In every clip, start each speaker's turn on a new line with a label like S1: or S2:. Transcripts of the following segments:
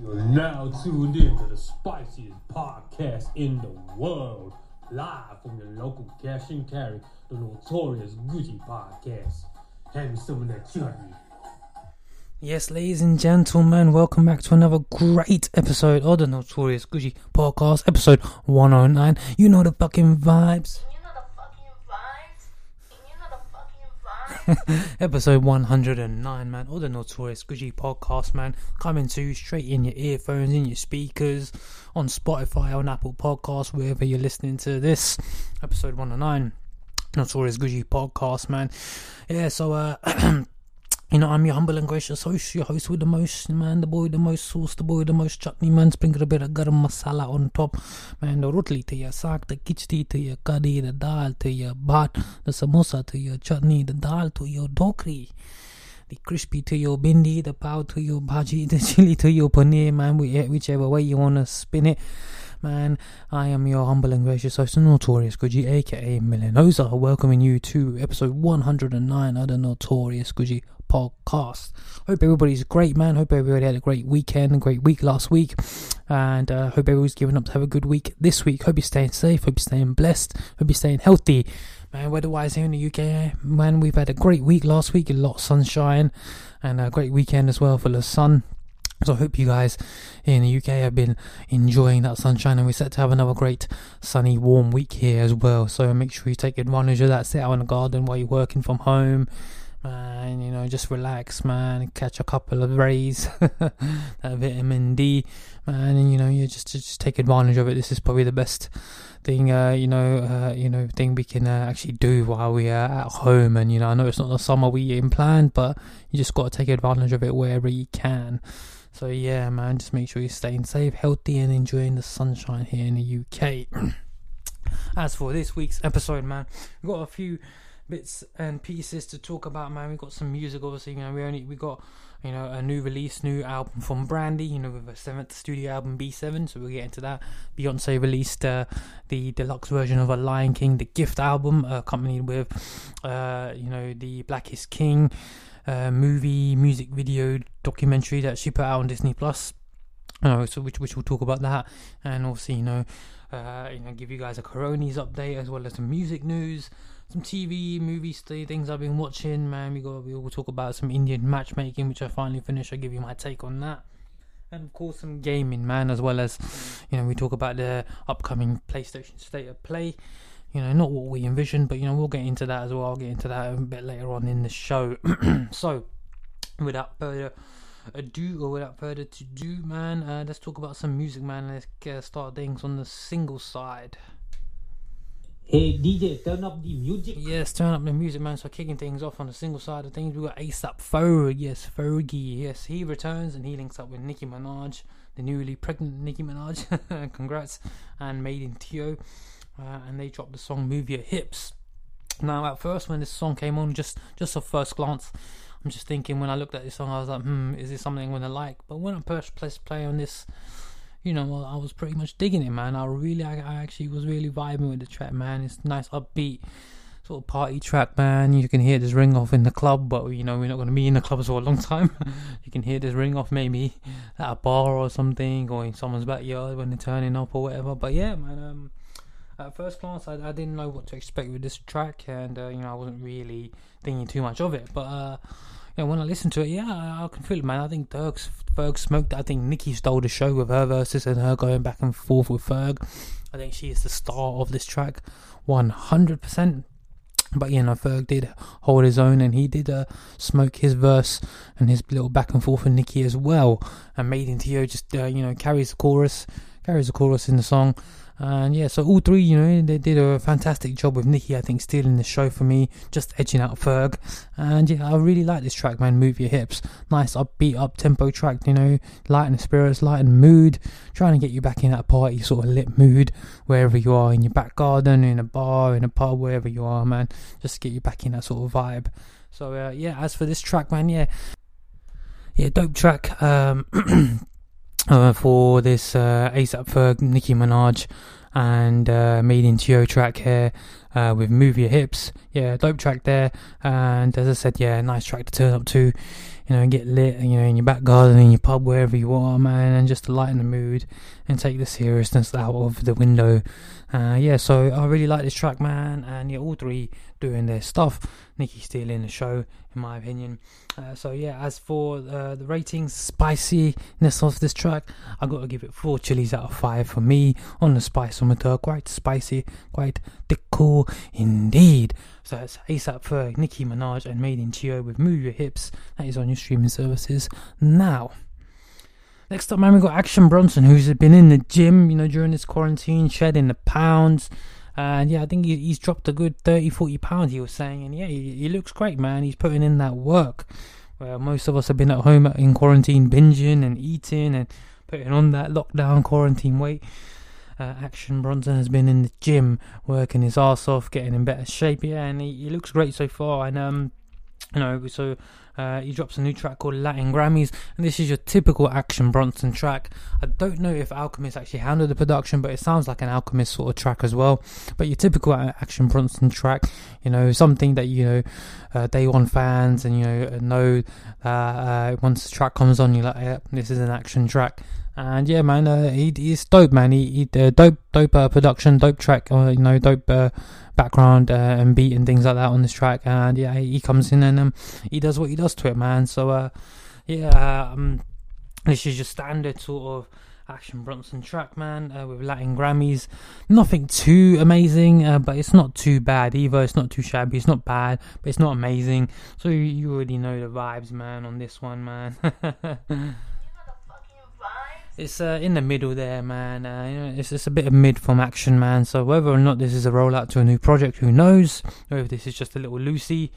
S1: You're now tuned in to the spiciest podcast in the world. Live from your local cash and carry, the notorious Gucci podcast. Hand me some of that chutney.
S2: Yes, ladies and gentlemen, welcome back to another great episode of the Notorious Gucci Podcast, episode 109. You know the fucking vibes.
S3: You know the fucking vibes. You know the fucking vibes.
S2: episode 109, man, of the Notorious Gucci Podcast, man. Coming to you straight in your earphones, in your speakers, on Spotify, on Apple Podcasts, wherever you're listening to this. Episode 109, Notorious Gucci Podcast, man. Yeah, so, uh,. You know, I'm your humble and gracious host, your host with the most, man, the boy, the most sauce, the boy, the most chutney, man. Sprinkle a bit of garam masala on top, man. The rotli to your saag, the khichdi to your curry, the dal to your bhat, the samosa to your chutney, the dal to your dokri. The crispy to your bindi, the pao to your bhaji, the chili to your paneer, man. Whichever way you want to spin it. Man, I am your humble and gracious host, the Notorious Gucci, aka Milanoza, welcoming you to episode 109 of the Notorious Gucci podcast. Hope everybody's great, man. Hope everybody had a great weekend, a great week last week, and uh, hope everybody's giving up to have a good week this week. Hope you're staying safe. Hope you're staying blessed. Hope you're staying healthy. Man, weather-wise here in the UK, man, we've had a great week last week, a lot of sunshine, and a great weekend as well full of sun. So I hope you guys in the UK have been enjoying that sunshine and we're set to have another great sunny warm week here as well. So make sure you take advantage of that. Sit out in the garden while you're working from home. Man, you know, just relax, man. Catch a couple of rays, that vitamin D, man, and you know, you just just take advantage of it. This is probably the best thing, uh, you know, uh, you know, thing we can uh, actually do while we are at home. And you know, I know it's not the summer we planned, but you just got to take advantage of it wherever you can. So yeah, man, just make sure you're staying safe, healthy, and enjoying the sunshine here in the UK. As for this week's episode, man, we've got a few bits and pieces to talk about, man. We got some music, obviously. You know, we only we got you know a new release, new album from Brandy. You know, with a seventh studio album, B7. So we'll get into that. Beyonce released uh, the deluxe version of a Lion King, the Gift album, uh, accompanied with uh, you know the Black is King uh, movie, music video, documentary that she put out on Disney Plus. Uh, so which which we'll talk about that, and obviously you know, uh, you know, give you guys a Coronies update as well as some music news, some TV, movies, things I've been watching. Man, we got we will talk about some Indian matchmaking, which I finally finished. I'll give you my take on that. And of course, some gaming, man, as well as, you know, we talk about the upcoming PlayStation State of Play you know, not what we envisioned, but you know, we'll get into that as well. I'll get into that a bit later on in the show. so, without further ado, or without further to do, man, uh, let's talk about some music, man. Let's start things on the single side.
S1: Hey DJ, turn up the music.
S2: Yes, turn up the music, man. So kicking things off on the single side of things, we got ASAP Ferg. Yes, Fergie. Yes, he returns and he links up with Nicki Minaj, the newly pregnant Nicki Minaj. Congrats, and Made in Tio uh, and they dropped the song "Move Your Hips." Now, at first, when this song came on, just just a first glance, I'm just thinking when I looked at this song, I was like, "Hmm, is this something I'm gonna like?" But when I pressed play on this, you know, I was pretty much digging it, man. I really, I, I actually was really vibing with the track, man. It's nice, upbeat sort of party track, man. You can hear this ring off in the club, but you know we're not going to be in the club for a long time. you can hear this ring off maybe at a bar or something, or in someone's backyard when they're turning up or whatever. But yeah, man. Um, at first glance, I, I didn't know what to expect with this track, and uh, you know I wasn't really thinking too much of it. But uh, know, when I listen to it, yeah, I, I can feel it, man. I think Ferg, Ferg smoked. I think Nicki stole the show with her verses and her going back and forth with Ferg. I think she is the star of this track, one hundred percent. But you know, Ferg did hold his own, and he did uh, smoke his verse and his little back and forth with Nicki as well. And Made in Tio just uh, you know carries the chorus, carries the chorus in the song. And yeah, so all three, you know, they did a fantastic job with Nicki, I think, stealing the show for me, just edging out Ferg. And yeah, I really like this track, man. Move your hips. Nice upbeat, up tempo track, you know, lighten spirits, lighten mood, trying to get you back in that party sort of lit mood, wherever you are, in your back garden, in a bar, in a pub, wherever you are, man. Just get you back in that sort of vibe. So uh, yeah, as for this track, man, yeah. Yeah, dope track. Um, uh, for this uh, ASAP Ferg, Nicki Minaj, and uh, Made in Tio track here uh, with Move Your Hips. Yeah, dope track there. And as I said, yeah, nice track to turn up to you know, and get lit, you know, in your back garden, in your pub, wherever you are, man, and just to lighten the mood and take the seriousness out of the window. Uh, yeah, so I really like this track, man, and yeah, all three doing their stuff. Nicki stealing the show, in my opinion. Uh, so yeah, as for uh, the ratings, spiciness of this track, I got to give it four chilies out of five for me on the spiceometer. Quite spicy, quite cool indeed. So that's ASAP for Nicki Minaj and Made in Chio with Move Your Hips. That is on your streaming services now. Next up, man, we got Action Bronson, who's been in the gym, you know, during this quarantine, shedding the pounds. And yeah, I think he, he's dropped a good 30, 40 pounds, he was saying. And yeah, he, he looks great, man. He's putting in that work. Where most of us have been at home in quarantine, binging and eating and putting on that lockdown quarantine weight. Uh, Action Bronson has been in the gym, working his ass off, getting in better shape. Yeah, and he, he looks great so far. And um, you know, so uh, he drops a new track called Latin Grammys, and this is your typical Action Bronson track. I don't know if Alchemist actually handled the production, but it sounds like an Alchemist sort of track as well. But your typical Action Bronson track, you know, something that you know, uh, day one fans and you know know uh, once the track comes on, you're like, yeah, this is an action track. And yeah, man, uh, he, he's dope, man. He, he uh, dope, dope uh, production, dope track, uh, you know, dope uh, background uh, and beat and things like that on this track. And yeah, he comes in and um, he does what he does to it, man. So yeah, um, this is your standard sort of Action Bronson track, man, uh, with Latin Grammys. Nothing too amazing, uh, but it's not too bad either. It's not too shabby. It's not bad, but it's not amazing. So you, you already know the vibes, man, on this one, man. It's uh, in the middle there, man. Uh, you know, it's it's a bit of mid from action, man. So whether or not this is a rollout to a new project, who knows? Or if this is just a little loosie.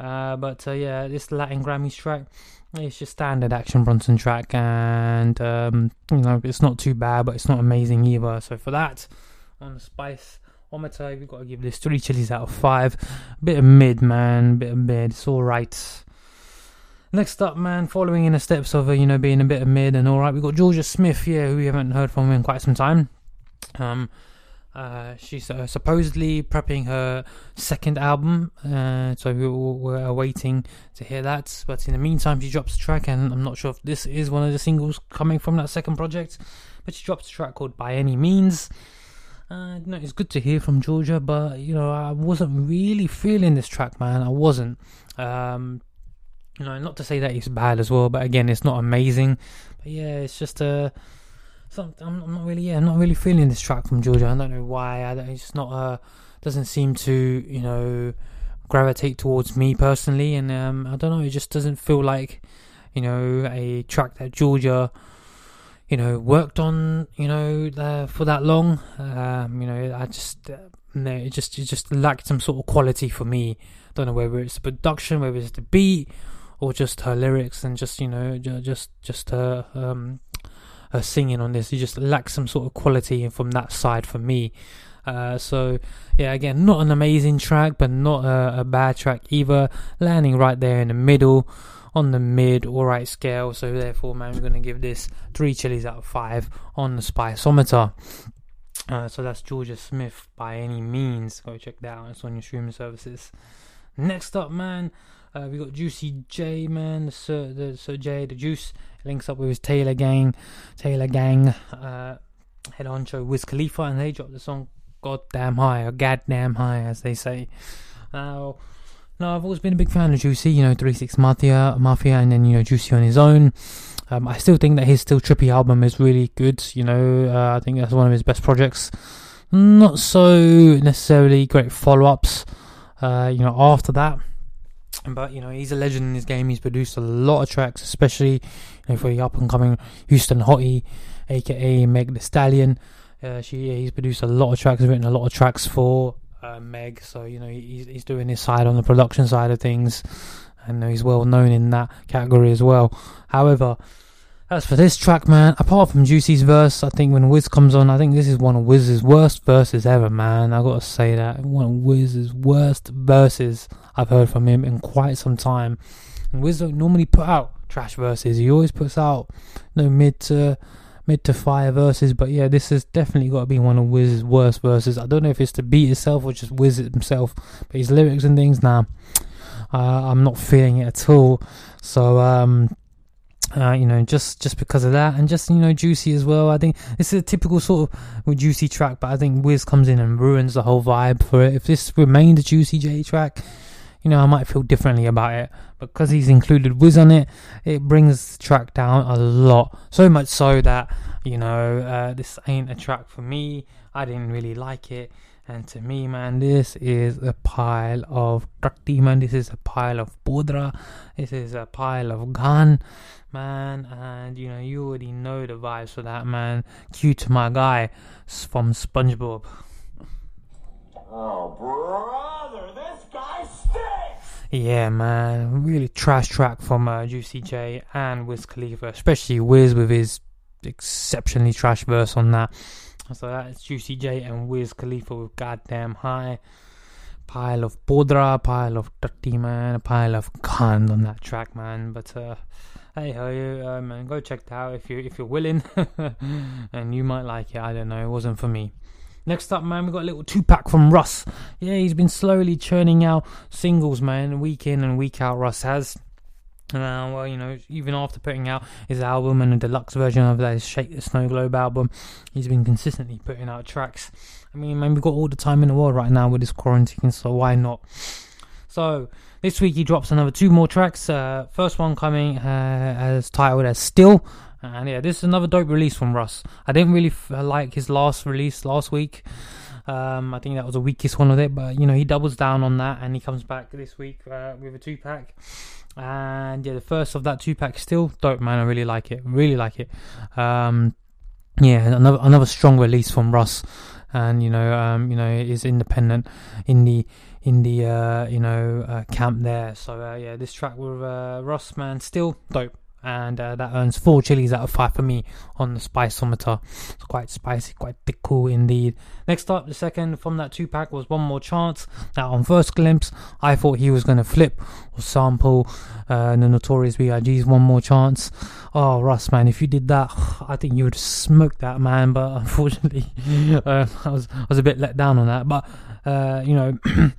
S2: Uh, but uh, yeah, this Latin Grammys track, it's just standard action Bronson track, and um, you know it's not too bad, but it's not amazing either. So for that, on the spice. Ometer, we've got to give this three chilies out of five. A bit of mid, man. bit of mid. It's all right. Next up, man, following in the steps of, uh, you know, being a bit of mid and alright, we've got Jorja Smith, here, who we haven't heard from in quite some time. Um, uh, she's uh, supposedly prepping her second album, uh, so we- we're awaiting to hear that. But in the meantime, she drops a track, and I'm not sure if this is one of the singles coming from that second project. But she drops a track called "By Any Means." Uh, no, it's good to hear from Jorja, but you know, I wasn't really feeling this track, man. I wasn't. Um, you know, not to say that it's bad as well, but again, it's not amazing. But yeah, it's just Uh, some, I'm, not really, yeah, I'm not really feeling this track from Jorja. I don't know why. I don't, it's not. Uh, doesn't seem to, you know, gravitate towards me personally, and um, I don't know. It just doesn't feel like, you know, a track that Jorja, you know, worked on, you know, uh, for that long. Um, you know, I just, uh, no, it just, it just lacked some sort of quality for me. I don't know whether it's the production, whether it's the beat, or just her lyrics, and just, you know, just, just her, um, her singing on this. It just lacks some sort of quality from that side for me. Uh, so yeah, again, not an amazing track, but not a, a bad track either. Landing right there in the middle, on the mid, alright scale. So therefore, man, we're gonna give this three chilies out of five on the spiceometer. Uh, so that's Jorja Smith by any means. Go check that out. It's on your streaming services. Next up, man, uh, we got Juicy J, man, the Sir, the Sir J, the Juice links up with his Taylor Gang, Taylor Gang, uh, head honcho Wiz Khalifa, and they dropped the song "Goddamn High" or "Goddamn High" as they say. Now, no, I've always been a big fan of Juicy. You know, Three Six Mafia, Mafia, and then you know Juicy on his own. Um, I still think that his Still Trippy album is really good. You know, uh, I think that's one of his best projects. Not so necessarily great follow ups. Uh, you know, after that. But you know he's a legend in his game. He's produced a lot of tracks, especially you know, for the up and coming Houston Hottie, aka Meg The Stallion. Uh, she he's produced a lot of tracks, written a lot of tracks for uh, Meg. So you know he's he's doing his side on the production side of things, and he's well known in that category as well. However, as for this track, man, apart from Juicy's verse, I think when Wiz comes on, I think this is one of Wiz's worst verses ever, man. I gotta say that one of Wiz's worst verses I've heard from him in quite some time. And Wiz don't normally put out trash verses. He always puts out you know, mid to mid to fire verses. But yeah, this has definitely got to be one of Wiz's worst verses. I don't know if it's the beat itself or just Wiz himself, but his lyrics and things, nah. uh, I'm not feeling it at all. So um, uh, you know, just just because of that, and just you know, Juicy as well. I think this is a typical sort of Juicy track, but I think Wiz comes in and ruins the whole vibe for it. If this remained a Juicy J track, you know, I might feel differently about it. But because he's included Wiz on it, it brings the track down a lot. So much so that you know, uh, this ain't a track for me. I didn't really like it. And to me, man, this is a pile of dirty, man. This is a pile of podra. This is a pile of gun, man. And you know, you already know the vibes for that, man. Cue to my guy from SpongeBob.
S4: Oh, stinks!
S2: Yeah, man, really trash track from uh, Juicy J and Wiz Khalifa, especially Wiz with his exceptionally trash verse on that. So that's Juicy J and Wiz Khalifa with Goddamn High. Pile of podra, pile of dirty man, a pile of cunt on that track, man. But uh, hey ho, you, uh, man, go check it out if you if you're willing, and you might like it. I don't know, it wasn't for me. Next up, man, we got a little two pack from Russ. Yeah, he's been slowly churning out singles, man, week in and week out. Russ has. Uh, well, you know, even after putting out his album and a deluxe version of that Shake the Snow Globe album, he's been consistently putting out tracks. I mean, man, we've got all the time in the world right now with this quarantine, so why not? So, this week he drops another two more tracks. Uh, first one coming uh, as titled as Still. And yeah, this is another dope release from Russ. I didn't really f- like his last release last week. Um, I think that was the weakest one of it, but you know he doubles down on that and he comes back this week uh, with a two pack. And yeah, the first of that two pack still dope, man. I really like it. Really like it. Um, yeah, another another strong release from Russ, and you know, um, you know, is independent in the in the uh, you know uh, camp there. So uh, yeah, this track with uh, Russ, man, still dope. And uh, that earns four chilies out of five for me on the spiceometer. It's quite spicy, quite thick, cool indeed. Next up, the second from that two pack was One More Chance. Now, on first glimpse, I thought he was going to flip or sample uh, the Notorious B.I.G.'s One More Chance. Oh, Russ, man, if you did that, I think you would smoke that, man. But unfortunately, uh, I was I was a bit let down on that. But uh, you know.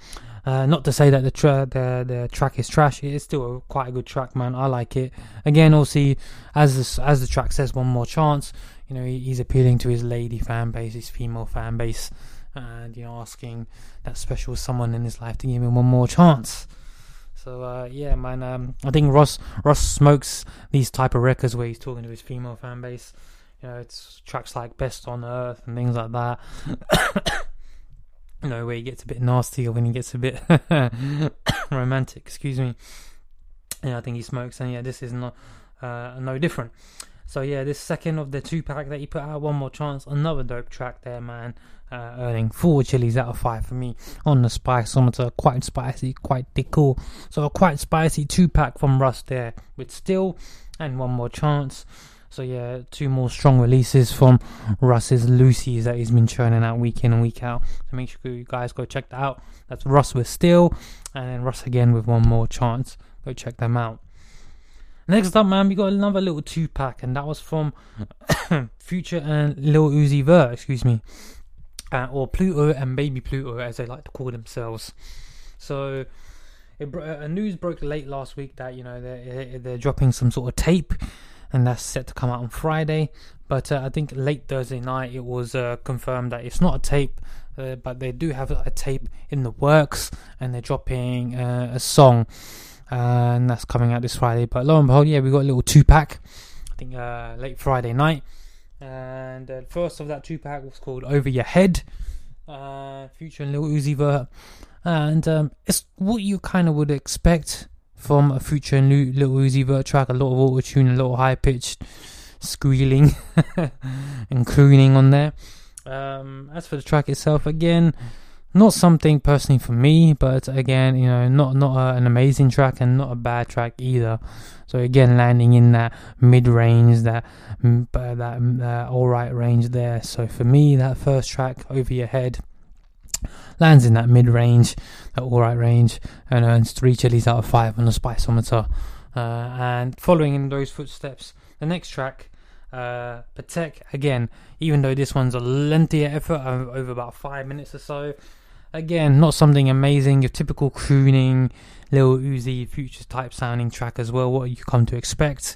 S2: Uh, not to say that the, tra- the the track is trash. It is still a, quite a good track, man. I like it. Again, also as as the track says, one more chance. You know, he, he's appealing to his lady fan base, his female fan base, and you know, asking that special someone in his life to give him one more chance. So uh, yeah, man. Um, I think Ross Ross smokes these type of records where he's talking to his female fan base. You know, it's tracks like "Best on Earth" and things like that. You know, where he gets a bit nasty or when he gets a bit romantic. Excuse me. Yeah, I think he smokes, and yeah, this is not uh, no different. So yeah, this second of the two pack that he put out, one more chance, another dope track there, man. Uh, earning four chilies out of five for me on the spiceometer. Quite spicy, quite cool. So a quite spicy two pack from Rust there with Still and one more chance. So yeah, two more strong releases from Russ's Lucy's that he's been churning out week in and week out. So make sure you guys go check that out. That's Russ with Steel, and then Russ again with one more chance. Go check them out. Next up, man, we got another little two pack, and that was from Future and Lil Uzi Vert, excuse me, uh, or Pluto and Baby Pluto, as they like to call themselves. So, it uh, news broke late last week that you know they're they're dropping some sort of tape, and that's set to come out on Friday. But uh, I think late Thursday night it was uh, confirmed that it's not a tape, uh, but they do have a tape in the works, and they're dropping uh, a song and that's coming out this Friday. But lo and behold, yeah, we got a little two pack. I think uh, late Friday night, and uh, the first of that two pack was called "Over Your Head," uh, Future and Lil Uzi Vert, and um, it's what you kind of would expect from a Future Lil Lil Uzi Vert track. A lot of auto tune, a lot of high pitched squealing and crooning on there. Um, as for the track itself, again not something personally for me, but again, you know, not not a, an amazing track and not a bad track either. So again, landing in that mid range, that uh, that uh, all right range there. So for me, that first track, "Over Your Head," lands in that mid range, that all right range, and earns three chilies out of five on the spiceometer. Uh, and following in those footsteps, the next track. Uh, Patek again, even though this one's a lengthier effort over, about five minutes or so, again, not something amazing. Your typical crooning, little Uzi, Future type sounding track as well. What you come to expect.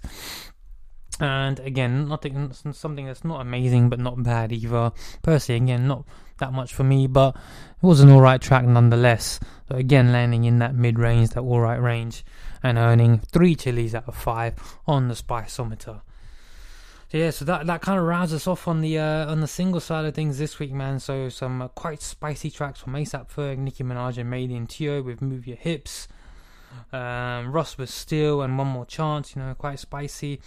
S2: And again, nothing, something that's not amazing but not bad either. Personally, again, not that much for me, but it was an alright track nonetheless. So again, landing in that mid range, that alright range, and earning three chilies out of five on the Spiceometer. So yeah, so that that kind of rounds us off on the uh, on the single side of things this week, man. So some uh, quite spicy tracks from ASAP Ferg, Nicki Minaj, and Made in Tio with "Move Your Hips." Um, Ross with Steel and One More Chance, you know, quite spicy.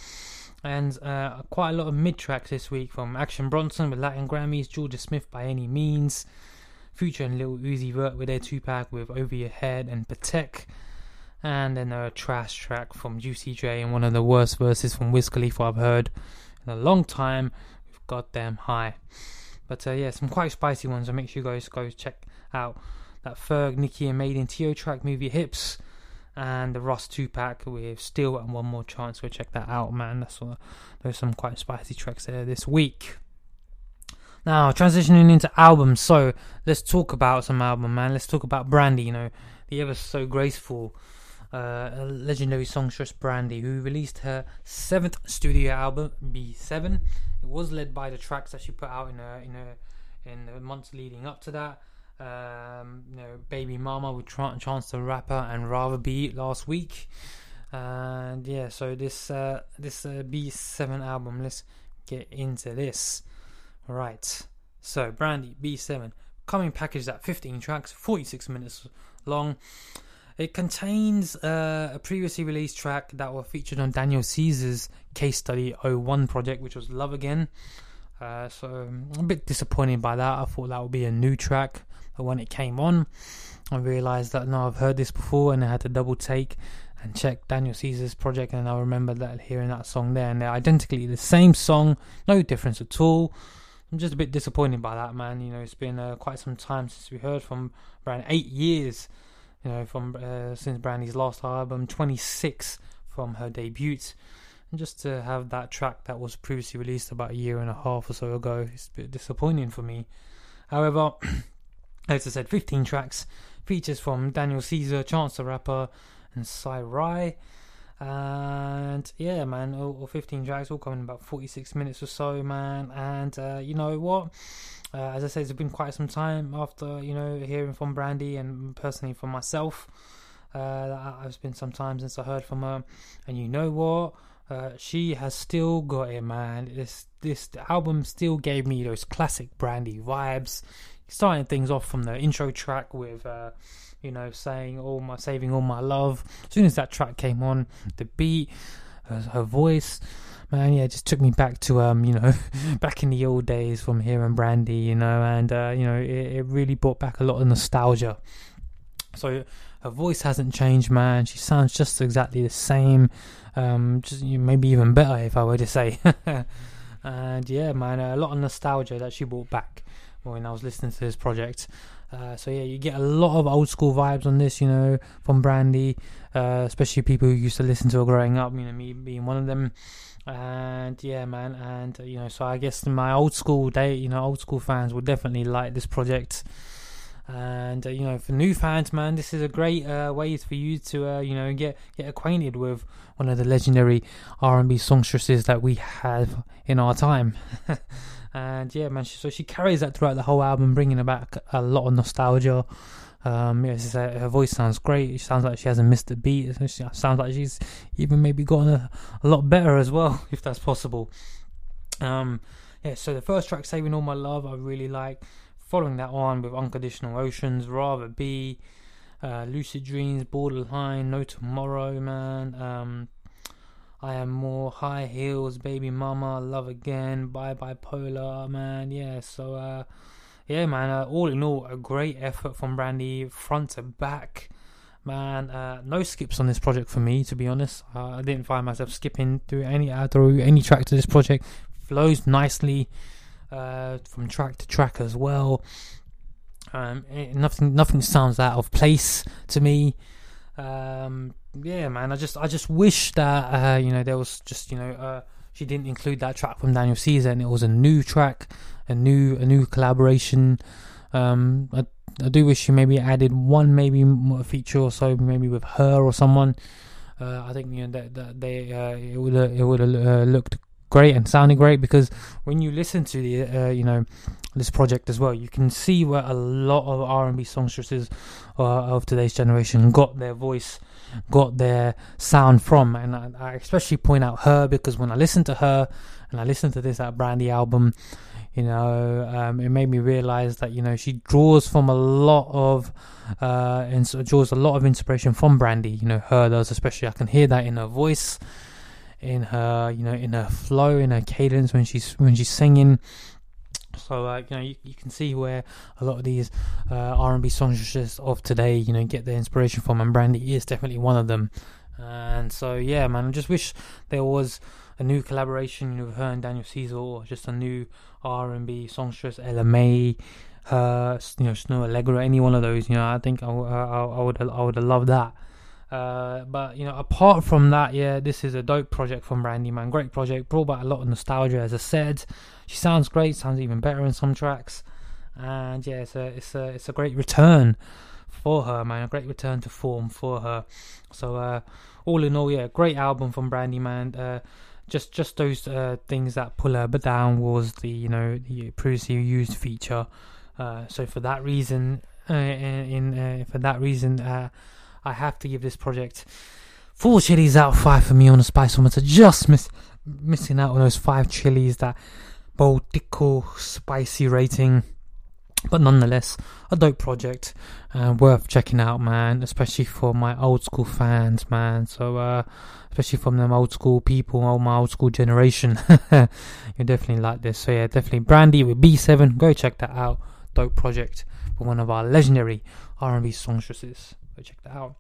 S2: And uh, quite a lot of mid tracks this week from Action Bronson with Latin Grammys, Jorja Smith by any means, Future and Lil Uzi Vert with their two pack with Over Your Head and Patek, and then a trash track from Juicy J and one of the worst verses from Wiz Khalifa I've heard in a long time with Goddamn High. But uh, yeah, some quite spicy ones, so make sure you guys go check out that Ferg, Nicki, and Made in Tio track, Move Your Hips and the Ross two pack with Steel and One More Chance. Go check that out, man. That's there's some quite spicy tracks there this week. Now transitioning into albums, so let's talk about some album, man. Let's talk about Brandy. You know, the ever so graceful, uh, legendary songstress Brandy, who released her seventh studio album, B7. It was led by the tracks that she put out in her in her in the months leading up to that um, you know, Baby Mama with Tr- Chance the Rapper and Rather Be last week. And yeah, so this uh, this uh, B7 album, let's get into this. Right, so Brandy B7 coming packaged at 15 tracks, 46 minutes long. It contains uh, a previously released track that was featured on Daniel Caesar's Case Study 01 project, which was Love Again. Uh, so I'm a bit disappointed by that. I thought that would be a new track. But when it came on, I realized that no, I've heard this before, and I had to double take and check Daniel Caesar's project, and I remember that hearing that song there, and they're identically the same song, no difference at all. I'm just a bit disappointed by that, man. You know, it's been uh, quite some time since we heard from Brand, eight years, you know, from uh, since Brandy's last album, 26 from her debut. And just to have that track that was previously released about a year and a half or so ago, it's a bit disappointing for me. However, As I said, 15 tracks, features from Daniel Caesar, Chance the Rapper, and Cy. And yeah, man, all, all 15 tracks, all coming in about 46 minutes or so, man. And uh, you know what? Uh, as I said, it's been quite some time after you know hearing from Brandy and personally from myself. Uh, it's been some time since I heard from her, and you know what? Uh, she has still got it, man. This this album still gave me those classic Brandy vibes starting things off from the intro track with uh, you know saying all my saving all my love. As soon as that track came on the beat her, voice man yeah just took me back to um you know back in the old days from hearing brandy you know and uh, you know it, it really brought back a lot of nostalgia. So her voice hasn't changed man. She sounds just exactly the same. Um just maybe even better if i were to say. And yeah man a lot of nostalgia that she brought back when I was listening to this project. Uh, so yeah, you get a lot of old school vibes on this, you know, from Brandy, uh, especially people who used to listen to her growing up. You know, me being one of them. And yeah, man, and uh, you know, so I guess my old school day, you know, old school fans would definitely like this project. And uh, you know, for new fans, man, this is a great uh, way for you to uh, you know get get acquainted with one of the legendary R and B songstresses that we have in our time. and yeah, man. She, so she carries that throughout the whole album, bringing back a lot of nostalgia. Um, yeah, uh, her voice sounds great. It sounds like she hasn't missed a beat. It sounds like she's even maybe gotten a, a lot better as well, if that's possible. Um, yeah. So the first track, "Saving All My Love," I really like. Following that on with "Unconditional Oceans," "Rather Be," uh, "Lucid Dreams," "Borderline," "No Tomorrow," man. Um, I am more high heels, baby mama, love again, bye Bye Polar, man. Yeah, so uh, yeah, man. Uh, all in all, a great effort from Brandy, front to back. Man, uh, no skips on this project for me, to be honest. Uh, I didn't find myself skipping through any uh, through any track to this project. Flows nicely uh, from track to track as well. Um, it, nothing, nothing sounds out of place to me. Um, yeah, man. I just I just wish that uh, you know there was just you know uh, she didn't include that track from Daniel Caesar and it was a new track, a new a new collaboration. Um, I I do wish she maybe added one maybe feature or so, maybe with H.E.R. or someone. Uh, I think you know that, that they uh, it would it would have uh, looked great and sounding great because when you listen to the uh, you know this project as well, you can see where a lot of R and B songstresses uh, of today's generation got their voice, got their sound from, and I, I especially point out H.E.R. because when I listen to her and I listen to this that Brandy album, you know, um, it made me realize that you know she draws from a lot of uh, draws a lot of inspiration from Brandy. You know, H.E.R. does especially. I can hear that in her voice, in her you know in her flow, in her cadence when she's when she's singing. So uh, you know you, you can see where a lot of these uh, R&B songstresses of today you know get their inspiration from, and Brandy is definitely one of them. And so yeah, man, I just wish there was a new collaboration you know, with her and Daniel Caesar, or just a new R&B songstress, Ella Mai, H.E.R., you know, Snoh Aalegra, any one of those. You know, I think I, I, I would I would have loved that. Uh, but you know, apart from that, yeah, this is a dope project from Brandy, man. Great project, brought back a lot of nostalgia, as I said. She sounds great, sounds even better in some tracks, and yeah, it's a it's a it's a great return for her, man. A great return to form for her. So, uh, all in all, yeah, great album from Brandy, man. Uh, just just those uh, things that pull her down was the you know the previously used feature. Uh, so for that reason, in for that reason, I have to give this project four chilies out of five for me on the spiceometer. Just miss, missing out on those five chilies that Baltico spicy rating. But nonetheless, a dope project, uh, worth checking out, man. Especially for my old school fans, man. So, uh, especially from them old school people, all my old school generation, you definitely like this. So yeah, definitely Brandy with B7. Go check that out. Dope project for one of our legendary R&B songstresses. Go check that out.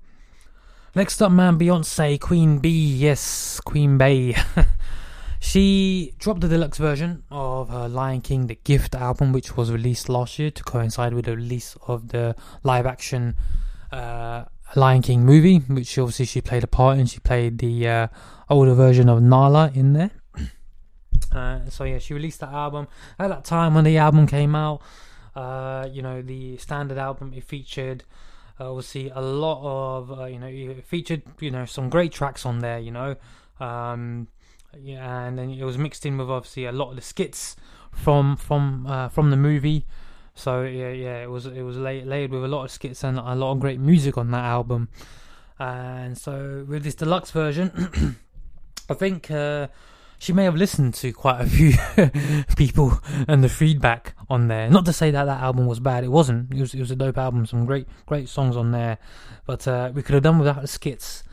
S2: Next up, man, Beyonce, Queen B. Yes, Queen Bey. she dropped the deluxe version of her Lion King The Gift album, which was released last year to coincide with the release of the live action uh, Lion King movie, which obviously she played a part in. She played the uh, older version of Nala in there. Uh, so yeah, she released that album at that time when the album came out. Uh, you know, the standard album it featured uh, obviously a lot of uh, you know featured you know some great tracks on there. You know, um, yeah, and then it was mixed in with obviously a lot of the skits from from uh, from the movie. So yeah, yeah, it was it was laid, laid with a lot of skits and a lot of great music on that album. And so with this deluxe version, I think uh, she may have listened to quite a few people and the feedback on there. Not to say that that album was bad; it wasn't. It was it was a dope album, some great great songs on there. But uh, we could have done without the skits.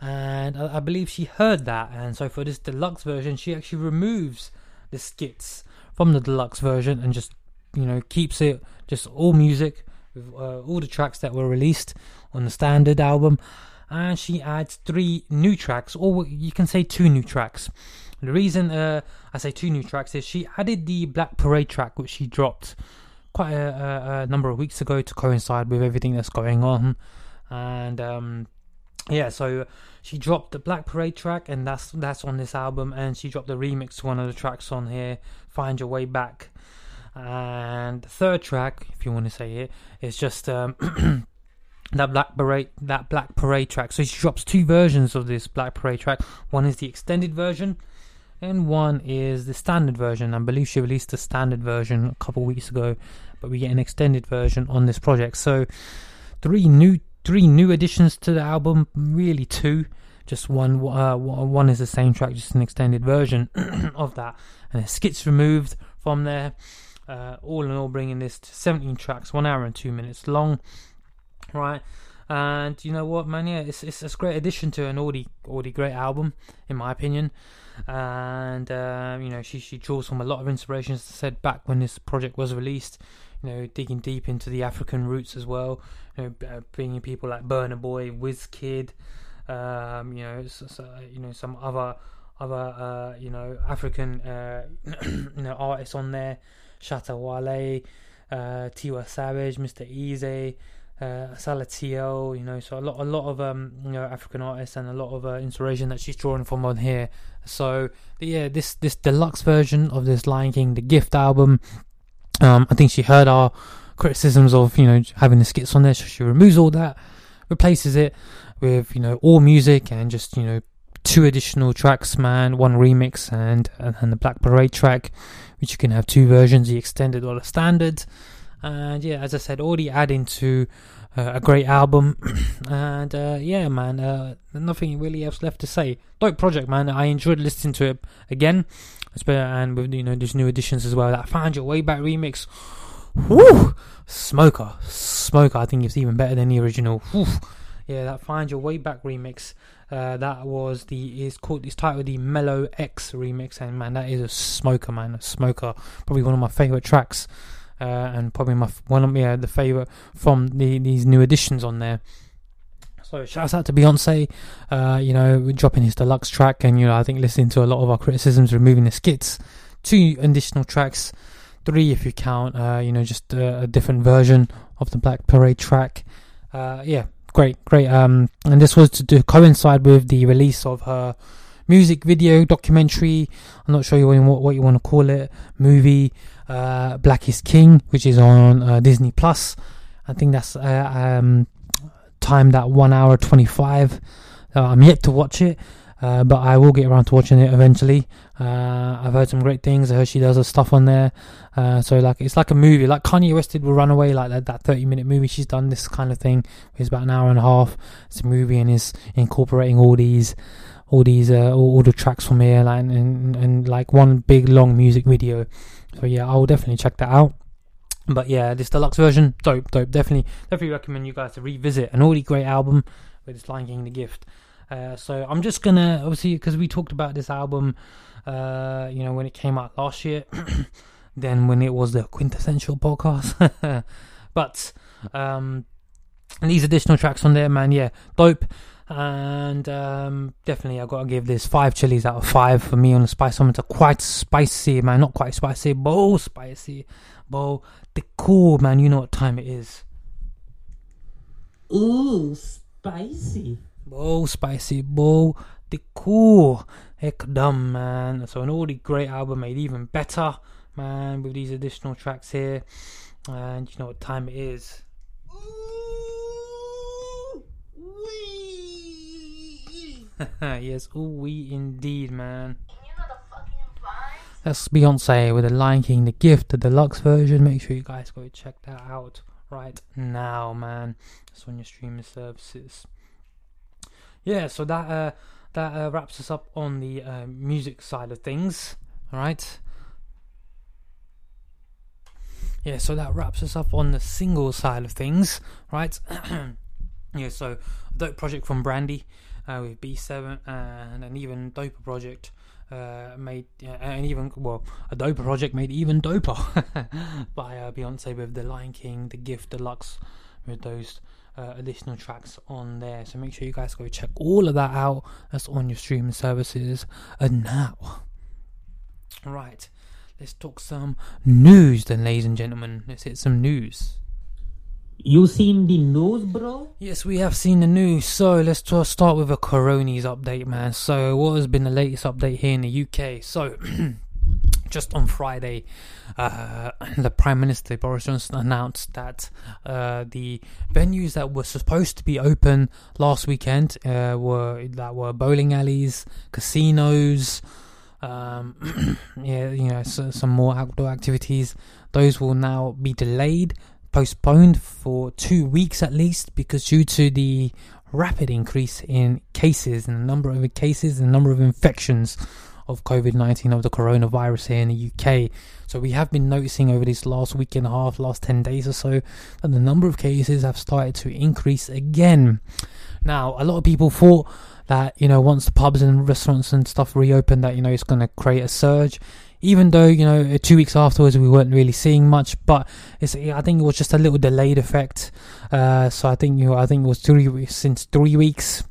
S2: And I, I believe she heard that, and so for this deluxe version, she actually removes the skits from the deluxe version and just you know keeps it just all music with uh, all the tracks that were released on the standard album and she adds three new tracks or you can say two new tracks the reason uh, i say two new tracks is she added the black parade track which she dropped quite a, a, a number of weeks ago to coincide with everything that's going on and um, yeah so she dropped the black parade track and that's that's on this album and she dropped the remix to one of the tracks on here find your way back and the third track, if you want to say it, is just um, that Black Parade that Black Parade track. So she drops two versions of this Black Parade track. One is the extended version, and one is the standard version. I believe she released the standard version a couple weeks ago, but we get an extended version on this project. So three new three new additions to the album. Really two. Just one. Uh, one is the same track, just an extended version of that, and skits removed from there. Uh, all in all, bringing this to 17 tracks, one hour and two minutes long, right? And you know what, man? Yeah, it's it's, it's a great addition to an already already great album, in my opinion. And uh, you know, she she draws from a lot of inspiration, as I said back when this project was released. You know, digging deep into the African roots as well. You know, uh, bringing people like Burna Boy, Wizkid, um, you know, so, so, you know some other other uh, you know African uh, you know artists on there. Shatta Wale, uh, Tiwa Savage, Mr. Eazi, uh, Salatiel, you know, so a lot, a lot of um, you know, African artists and a lot of uh, inspiration that she's drawing from on here. So yeah, this this deluxe version of this Lion King, the Gift album. Um, I think she heard our criticisms of you know having the skits on there. So she removes all that, replaces it with you know all music and just you know two additional tracks, man, one remix and and the Black Parade track, which you can have two versions, the extended or the standard. And yeah, as I said, already adding to uh, a great album. and uh, yeah, man, uh, nothing really else left to say. Dope project, man. I enjoyed listening to it again, and with you know these new additions as well. That Find Your Way Back remix, whoo, smoker, smoker. I think it's even better than the original. Whew. Yeah, that Find Your Way Back remix. Uh, that was the is called it's titled the Mellow X remix, and man, that is a smoker, man, a smoker. Probably one of my favorite tracks uh, and probably my one of yeah the favorite from the these new additions on there. So shouts out to Beyonce, uh, you know, dropping his deluxe track, and you know I think listening to a lot of our criticisms, removing the skits, two additional tracks, three if you count, uh, you know, just a, a, different version of the Black Parade track. Uh, yeah, great, great. Um, and this was to do, coincide with the release of her music video documentary. I'm not sure what, what you want to call it, movie uh, Black is King, which is on uh, Disney Plus. I think that's uh, um, timed at one hour twenty five. Uh, I'm yet to watch it, uh, but I will get around to watching it eventually. I've heard some great things. I heard she does her stuff on there. so like it's like a movie, like Kanye West did with Runaway, like that, that 30 minute movie. She's done this kind of thing. It's about an hour and a half. It's a movie and is incorporating all these all these uh, all, all, the tracks from here like, and, and, and like one big long music video so yeah, I will definitely check that out. But yeah, this deluxe version, dope, dope. Definitely, definitely recommend you guys to revisit an already great album with this Lion King the Gift. Uh, so I'm just gonna obviously because we talked about this album, uh, you know, when it came out last year, then when it was the quintessential podcast. but um, these additional tracks on there, man, yeah, dope and um, definitely I gotta give this five chilies out of five for me on the spiceometer. Quite spicy, man. Not quite spicy, but spicy, but the cool, man. You know what time it is.
S1: Ooh, spicy.
S2: Oh, spicy, bo the cool. Heck dumb, man. So an already great album made even better, man, with these additional tracks here. And you know what time it is. yes, ooh we indeed, man. That's Beyonce with the Lion King, the gift, the deluxe version. Make sure you guys go check that out right now, man. It's on your streaming services. Yeah, so that uh, that uh, wraps us up on the uh, music side of things. All right. Yeah, so that wraps us up on the single side of things, right? yeah, so dope project from Brandy uh, with B7 and an even doper project uh, made uh, and even well a doper project made even doper by uh, Beyonce with the Lion King, the Gift Deluxe with those uh, additional tracks on there. So make sure you guys go check all of that out. That's on your streaming services and now. Right, let's talk some news then, ladies and gentlemen. Let's hit some news.
S1: You seen the news, bro?
S2: Yes, we have seen the news. So let's just start with a Coronies update, man. So what has been the latest update here in the UK? So just on Friday, uh, the Prime Minister Boris Johnson announced that uh, the venues that were supposed to be open last weekend uh, were that were bowling alleys, casinos, um, yeah, you know, so, some more outdoor activities. Those will now be delayed postponed for two weeks at least because due to the rapid increase in cases and the number of cases and the number of infections of COVID 19 of the coronavirus here in the UK. So, we have been noticing over this last week and a half, last 10 days or so, that the number of cases have started to increase again. Now, a lot of people thought that, you know, once the pubs and restaurants and stuff reopen, that, you know, it's going to create a surge even though you know two weeks afterwards we weren't really seeing much but it's i think it was just a little delayed effect. Uh, so i think you know i think it was three since three weeks.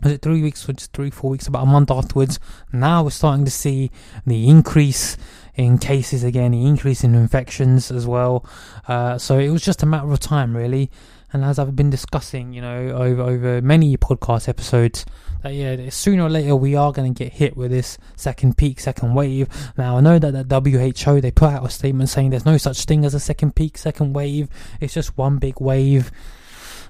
S2: Was it three weeks or just three four weeks about a month afterwards? Now we're starting to see the increase in cases again the increase in infections as well. Uh, so it was just a matter of time really. And as I've been discussing, you know, over over many podcast episodes, that yeah, sooner or later we are going to get hit with this second peak, second wave. Now I know that the WHO they put out a statement saying there's no such thing as a second peak, second wave. It's just one big wave.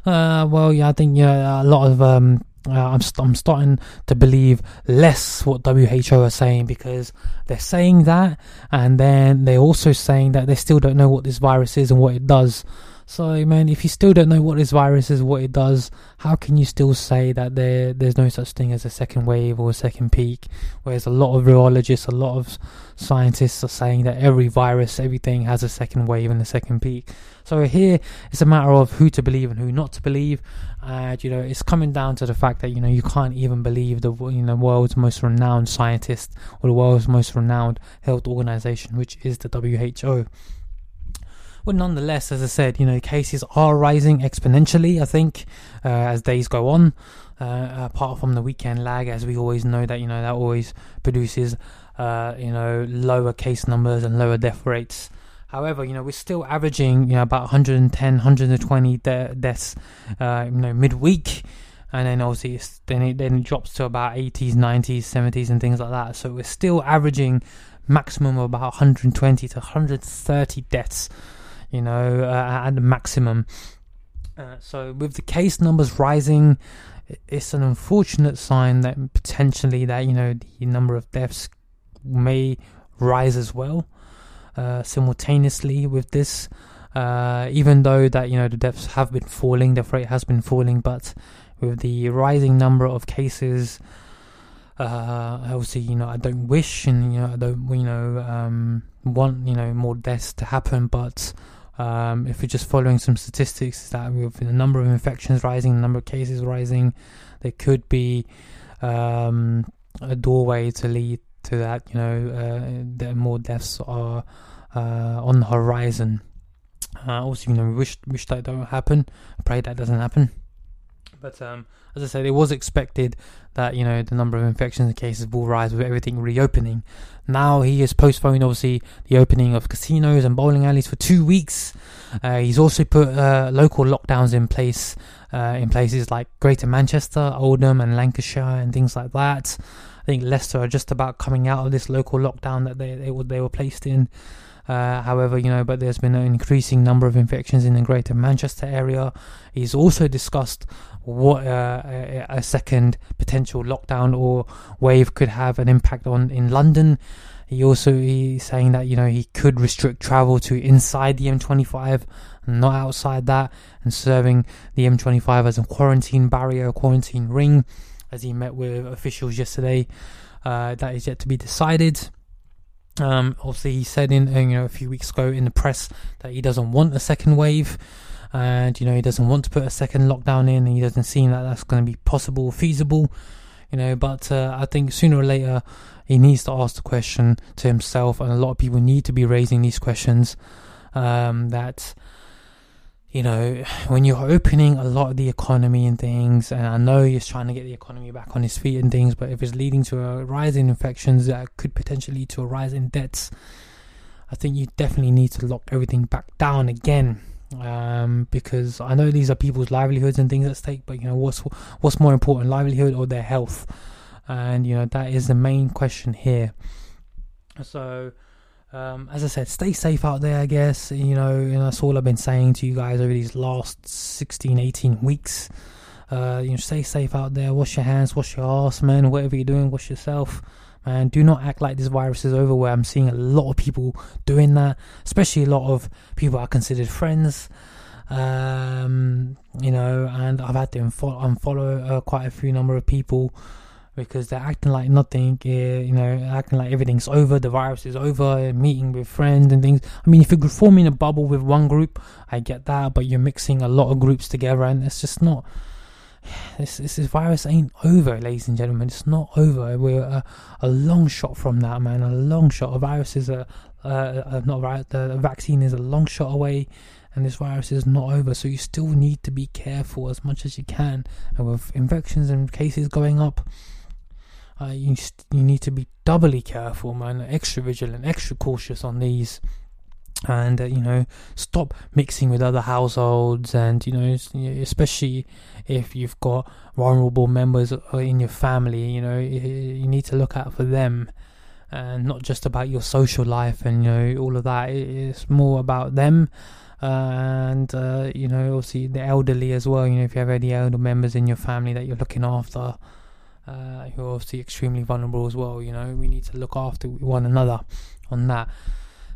S2: Uh, well, yeah, I think yeah, a lot of um, uh, I'm st- I'm starting to believe less what WHO are saying because they're saying that, and then they're also saying that they still don't know what this virus is and what it does. So, man, if you still don't know what this virus is, what it does, how can you still say that there there's no such thing as a second wave or a second peak? Whereas a lot of virologists, a lot of scientists are saying that every virus, everything has a second wave and a second peak. So here it's a matter of who to believe and who not to believe. And you know, it's coming down to the fact that you know you can't even believe the you know world's most renowned scientist or the world's most renowned health organization, which is the WHO. But nonetheless, as I said, you know, cases are rising exponentially. I think uh, as days go on. Uh, apart from the weekend lag, as we always know that you know that always produces uh, you know lower case numbers and lower death rates. However, you know we're still averaging you know about 110, 120 de- deaths, uh, you know midweek, and then obviously then it then it drops to about 80s, 90s, 70s, and things like that. So we're still averaging maximum of about 120 to 130 deaths you know, uh, at the maximum. Uh, so with the case numbers rising, it's an unfortunate sign that potentially that you know the number of deaths may rise as well uh, simultaneously with this. Uh, even though that you know the deaths have been falling, the rate has been falling, but with the rising number of cases, uh, obviously you know I don't wish and you know I don't you know um, want you know more deaths to happen, but um, if you're just following some statistics, that with the number of infections rising, the number of cases rising, there could be um, a doorway to lead to that. You know, uh, that more deaths are uh, on the horizon. Uh, also, you know, we wish wish that don't happen. Pray that doesn't happen. But um, as I said, it was expected that you know the number of infections and cases will rise with everything reopening. Now he has postponed, obviously, the opening of casinos and bowling alleys for two weeks. Uh, he's also put uh, local lockdowns in place uh, in places like Greater Manchester, Oldham, and Lancashire, and things like that. I think Leicester are just about coming out of this local lockdown that they they were they were placed in. Uh, however, you know, but there's been an increasing number of infections in the Greater Manchester area. He's also discussed what uh, a, a second potential lockdown or wave could have an impact on in London. He also he's saying that you know he could restrict travel to inside the M25, not outside that, and serving the M25 as a quarantine barrier, quarantine ring, as he met with officials yesterday. Uh, that is yet to be decided. Um, obviously, he said in uh, you know a few weeks ago in the press that he doesn't want a second wave, and you know he doesn't want to put a second lockdown in, and he doesn't seem that that's going to be possible, feasible. You know, but uh, I think sooner or later he needs to ask the question to himself, and a lot of people need to be raising these questions. Um, that you know, when you're opening a lot of the economy and things, and I know he's trying to get the economy back on his feet and things, but if it's leading to a rise in infections that could potentially lead to a rise in debts, I think you definitely need to lock everything back down again. Um, because I know these are people's livelihoods and things at stake, but you know what's what's more important, livelihood or their health, and you know that is the main question here. So um, as I said, stay safe out there, I guess. You know, and that's all I've been saying to you guys over these last 16, 18 weeks. Uh, you know, stay safe out there. Wash your hands, wash your ass, man. Whatever you're doing, wash yourself. Man, do not act like this virus is over. Where I'm seeing a lot of people doing that, especially a lot of people I considered friends. Um, you know, and I've had to unfollow, unfollow uh, quite a few number of people because they're acting like nothing, uh, you know, acting like everything's over, the virus is over, meeting with friends and things. I mean, if you're forming a bubble with one group, I get that, but you're mixing a lot of groups together, and it's just not. This, this, this virus ain't over, ladies and gentlemen. It's not over. We're a, a long shot from that, man. A long shot. A virus is a, uh, uh, not right. The vaccine is a long shot away, and this virus is not over. So you still need to be careful as much as you can. And with infections and cases going up, uh, you you need to be doubly careful, man. Extra vigilant, extra cautious on these. And uh, you know stop mixing with other households and you know especially if you've got vulnerable members uh, in your family you know you need to look out for them and not just about your social life and you know all of that. It's more about them and uh, you know obviously the elderly as well you know if you have any elder members in your family that you're looking after uh, who are obviously extremely vulnerable as well you know we need to look after one another on that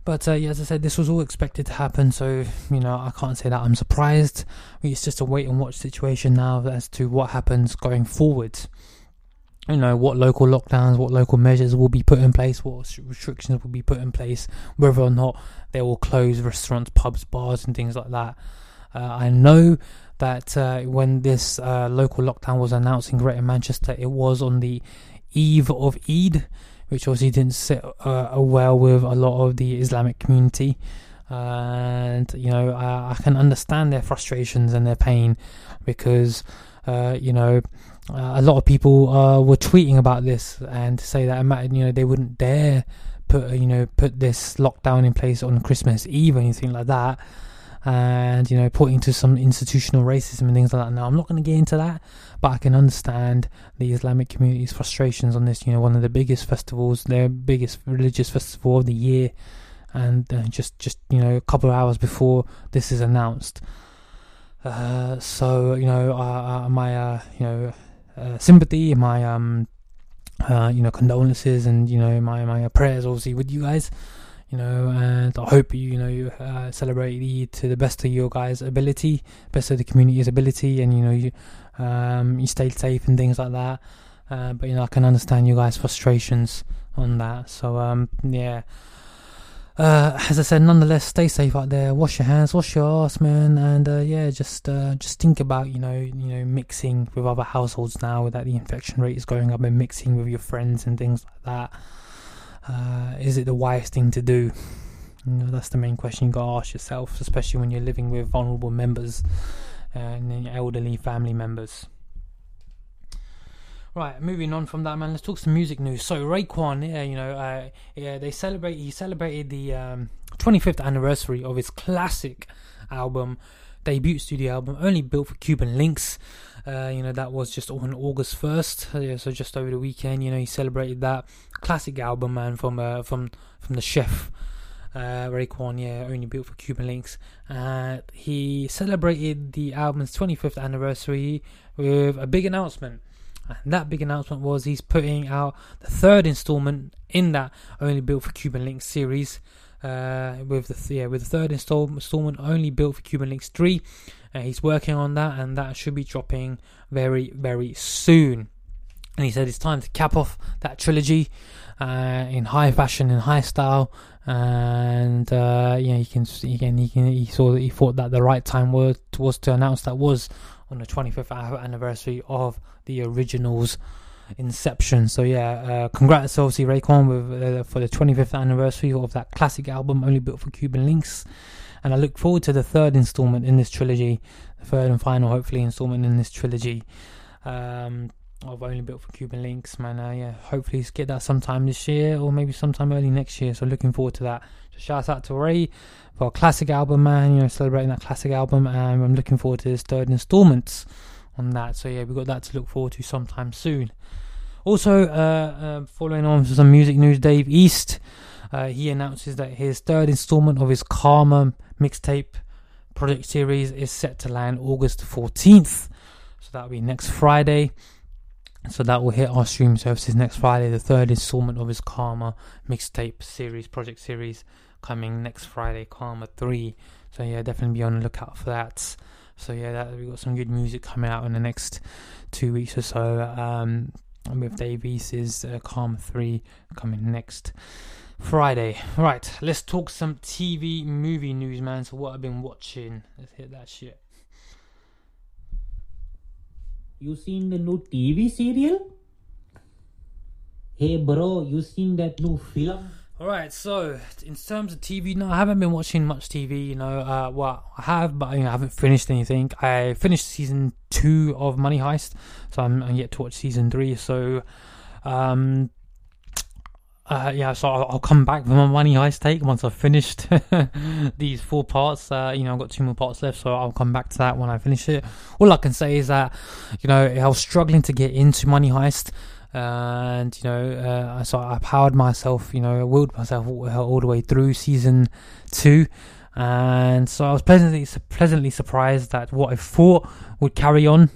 S2: but uh, yeah, as I said, this was all expected to happen, so you know I can't say that I'm surprised. It's just a wait and watch situation now as to what happens going forward. You know what local lockdowns, what local measures will be put in place, what restrictions will be put in place, whether or not they will close restaurants, pubs, bars, and things like that. Uh, I know that uh, when this uh, local lockdown was announced in Greater Manchester, it was on the eve of Eid which obviously didn't sit uh, well with a lot of the Islamic community. and you know, I, I can understand their frustrations and their pain because uh, you know uh, a lot of people uh, were tweeting about this and say that you know they wouldn't dare put you know put this lockdown in place on Christmas Eve or anything like that. And you know, pointing to some institutional racism and things like that. Now, I'm not going to get into that, but I can understand the Islamic community's frustrations on this. You know, one of the biggest festivals, their biggest religious festival of the year, and uh, just just you know a couple of hours before this is announced. Uh, so you know, uh, my you know uh, sympathy, my um, uh, you know condolences, and you know my my prayers, obviously, with you guys. You know, and I hope you, you know, you uh, celebrate to the best of your guys' ability, best of the community's ability, and you know, you um, you stayed safe and things like that. Uh, but you know, I can understand you guys' frustrations on that. So um, yeah. Uh, as I said, nonetheless, stay safe out there. Wash your hands, wash your ass, man, and uh, yeah, just uh, just think about you know you know mixing with other households now that the infection rate is going up and mixing with your friends and things like that. Uh, is it the wise thing to do? You know, that's the main question you gotta ask yourself, especially when you're living with vulnerable members uh, and elderly family members. Right, moving on from that, man. Let's talk some music news. So Raekwon, yeah, you know, uh, yeah, they celebrate. He celebrated the um, 25th anniversary of his classic album, debut studio album, only built for Cuban Linx. Uh, you know, that was just on August 1st, uh, so just over the weekend. You know, he celebrated that classic album, man, from uh, from from the chef. Uh, Raekwon, yeah, only built for Cuban Linx. Uh, he celebrated the album's 25th anniversary with a big announcement. And that big announcement was he's putting out the third installment in that only built for Cuban Linx series. Uh, with the th- yeah, with the third install- installment only built for Cuban Linx three, uh, he's working on that, and that should be dropping very very soon. And he said it's time to cap off that trilogy uh, in high fashion in high style. And uh, yeah, he can again he can he saw that he thought that the right time was was to announce that was on the 25th anniversary of the original's inception. So yeah, uh, congrats obviously Raekwon with uh, for the 25th anniversary of that classic album, only built for Cuban Linx. And I look forward to the third installment in this trilogy, the third and final, hopefully, installment in this trilogy. Um, of only built for Cuban Linx, man. Uh, yeah, hopefully get that sometime this year or maybe sometime early next year. So looking forward to that. So shout out to Ray for a classic album, man. You know, celebrating that classic album, and I'm looking forward to this third installment on that. So yeah, we've got that to look forward to sometime soon. Also, uh, uh, following on from some music news, Dave East, uh, he announces that his third installment of his Karma mixtape project series is set to land August 14th. So that'll be next Friday. So that will hit our stream services next Friday, the third installment of his Karma mixtape series, project series, coming next Friday, Karma 3. So yeah, definitely be on the lookout for that. So yeah, that, we've got some good music coming out in the next two weeks or so. Um, with Dave East's uh, Karma 3 coming next Friday. Right, let's talk some TV movie news, man. So what I've been watching. Let's hit that shit.
S5: You seen the new TV serial? Hey bro, you seen that new film?
S2: Alright, so in terms of TV, no, I haven't been watching much TV. You know, uh, well, I have, but you know, I haven't finished anything. I finished season two of Money Heist, so I'm, I'm yet to watch season three. So, um, uh, yeah, so I'll, I'll come back with my money heist take once I've finished these four parts. Uh, you know, I've got two more parts left, so I'll come back to that when I finish it. All I can say is that, you know, I was struggling to get into money heist. and you know, uh, so I powered myself, you know, I willed myself all, all the way through season two, and so I was pleasantly pleasantly surprised that what I thought would carry on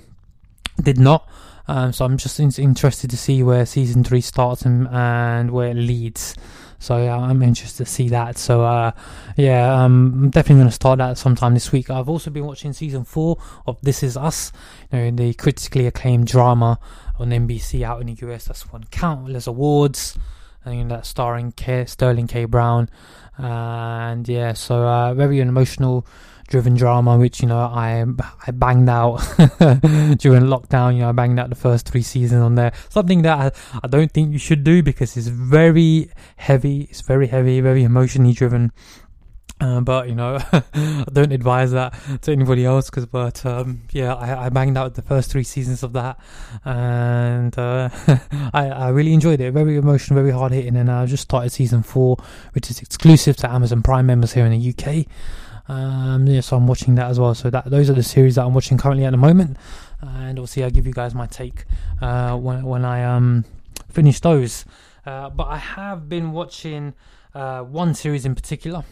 S2: did not. Um, so I'm just in- interested to see where season three starts and, and where it leads. So yeah, I'm interested to see that. So uh, yeah, um, I'm definitely going to start that sometime this week. I've also been watching season four of This Is Us, you know, the critically acclaimed drama on NBC out in the US. That's won countless awards. And that's starring K- Sterling K. Brown, and yeah, so uh, very emotional driven drama, which you know I I banged out during lockdown. You know, I banged out the first three seasons on there. Something that I, I don't think you should do because it's very heavy. It's very heavy, very emotionally driven. Uh, but you know, I don't advise that to anybody else. Because, but um, yeah, I, I banged out the first three seasons of that, and uh, I, I really enjoyed it. Very emotional, very hard hitting, and I just started season four, which is exclusive to Amazon Prime members here in the UK. Um, yeah, so I'm watching that as well. So that those are the series that I'm watching currently at the moment, and obviously I'll give you guys my take uh, when when I um finish those. Uh, but I have been watching uh, one series in particular,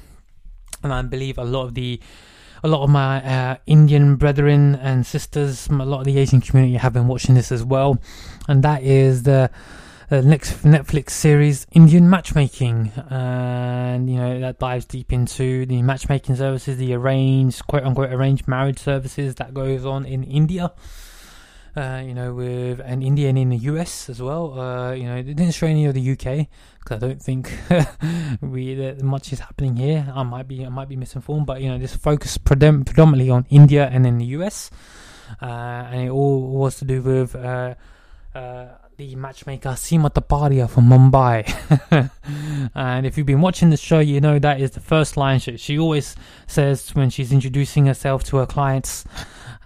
S2: and I believe a lot of the a lot of my uh, Indian brethren and sisters, a lot of the Asian community have been watching this as well, and that is the the next Netflix series, Indian Matchmaking, and you know that dives deep into the matchmaking services, the arranged, quote unquote, arranged marriage services that goes on in India. Uh, you know, with an Indian in the US as well. Uh, you know, it didn't show any of the UK because I don't think we that much is happening here. I might be I might be misinformed, but you know, this focused predom- predominantly on India and in the US, uh, and it all was to do with. The matchmaker Sima Taparia from Mumbai. and if you've been watching the show, you know that is the first line she, she always says when she's introducing herself to her clients.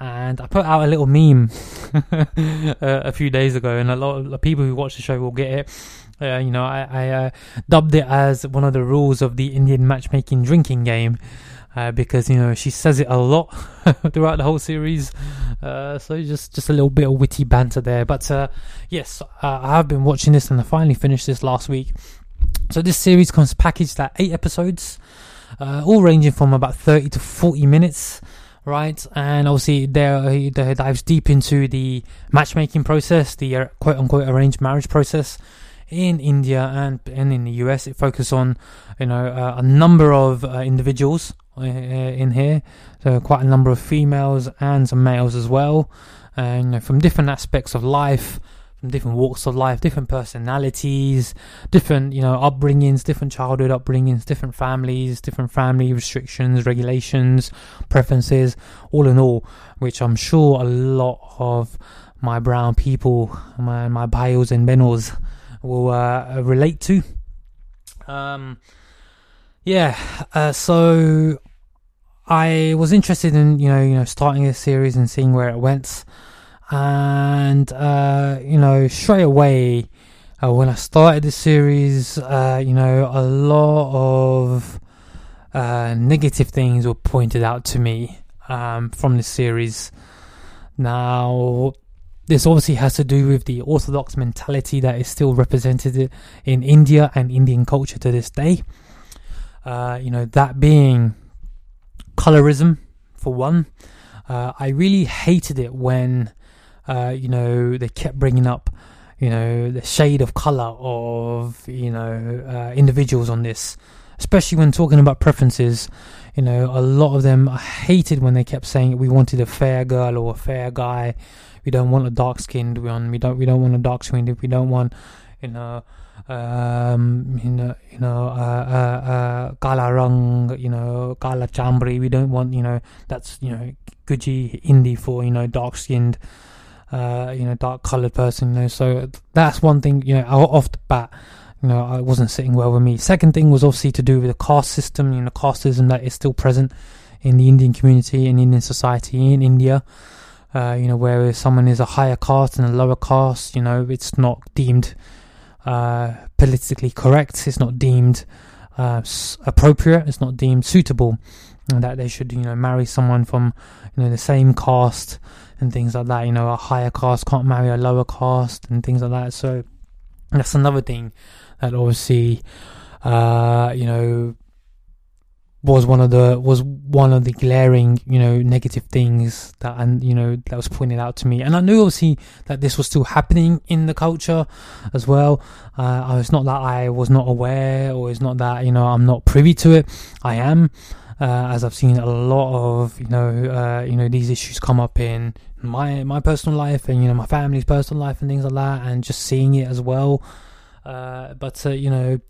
S2: And I put out a little meme uh, a few days ago, and a lot of people who watch the show will get it. Uh, you know, I, I uh, dubbed it as one of the rules of the Indian matchmaking drinking game. Uh, because you know she says it a lot throughout the whole series. Uh, so just just a little bit of witty banter there. But uh, yes, uh, I have been watching this and I finally finished this last week. So this series comes packaged at eight episodes, uh, all ranging from about thirty to forty minutes. Right, and obviously there there dives deep into the matchmaking process, the quote unquote arranged marriage process in India and and in the US. It focuses on you know uh, a number of uh, individuals uh, in here, so quite a number of females and some males as well, and from different aspects of life. From different walks of life, different personalities, different you know upbringings, different childhood upbringings, different families, different family restrictions, regulations, preferences, all in all, which I'm sure a lot of my brown people, my my bios and benos will uh, relate to. Um, yeah, uh, so I was interested in you know you know starting a series and seeing where it went, and uh, you know straight away uh, when I started the series, uh, you know a lot of uh, negative things were pointed out to me um, from the series. Now this obviously has to do with the orthodox mentality that is still represented in India and Indian culture to this day. Uh, you know, that being colorism, for one. Uh, I really hated it when, uh, you know, they kept bringing up, you know, the shade of color of, you know, uh, individuals on this, especially when talking about preferences. You know, a lot of them I hated when they kept saying we wanted a fair girl or a fair guy we don't want a dark skinned one. We don't we don't want a dark skinned. We don't want you know um you know you know uh uh, uh rang you know kala chambri. We don't want you know that's you know Guji Hindi for you know dark skinned. Uh, you know, dark coloured person. You know, so that's one thing. You know, off the bat, you know, I wasn't sitting well with me. Second thing was obviously to do with the caste system. You know, casteism that is still present in the Indian community and Indian society in India. Uh, you know, where someone is a higher caste and a lower caste, you know, it's not deemed uh, politically correct. It's not deemed uh, appropriate. It's not deemed suitable. That they should, you know, marry someone from, you know, the same caste and things like that. You know, a higher caste can't marry a lower caste and things like that. So that's another thing that obviously, uh, you know, was one of the was one of the glaring you know negative things that and you know that was pointed out to me. And i knew obviously that this was still happening in the culture as well. Uh it's not that i was not aware or it's not that you know i'm not privy to it. I am uh, as I've seen a lot of you know uh, you know these issues come up in my my personal life and you know my family's personal life and things like that and just seeing it as well. Uh, but uh, you know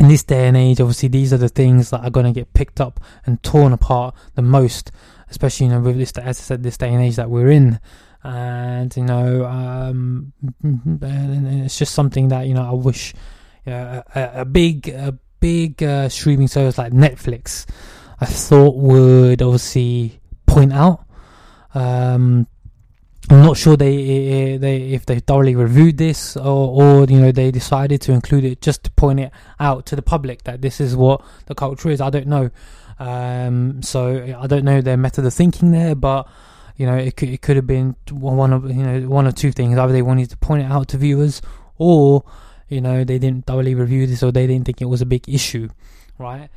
S2: in this day and age, obviously these are the things that are going to get picked up and torn apart the most, especially you know with this, as I said, this day and age that we're in, and you know, um, it's just something that you know I wish, you know, a, a big, a big uh, streaming service like Netflix, I thought would obviously point out. Um, I'm not sure they they if they thoroughly reviewed this or or you know they decided to include it just to point it out to the public that this is what the culture is. I don't know. Um, so I don't know their method of thinking there, but you know it could it could have been one of you know one of two things. Either they wanted to point it out to viewers, or you know they didn't thoroughly review this, or they didn't think it was a big issue, right?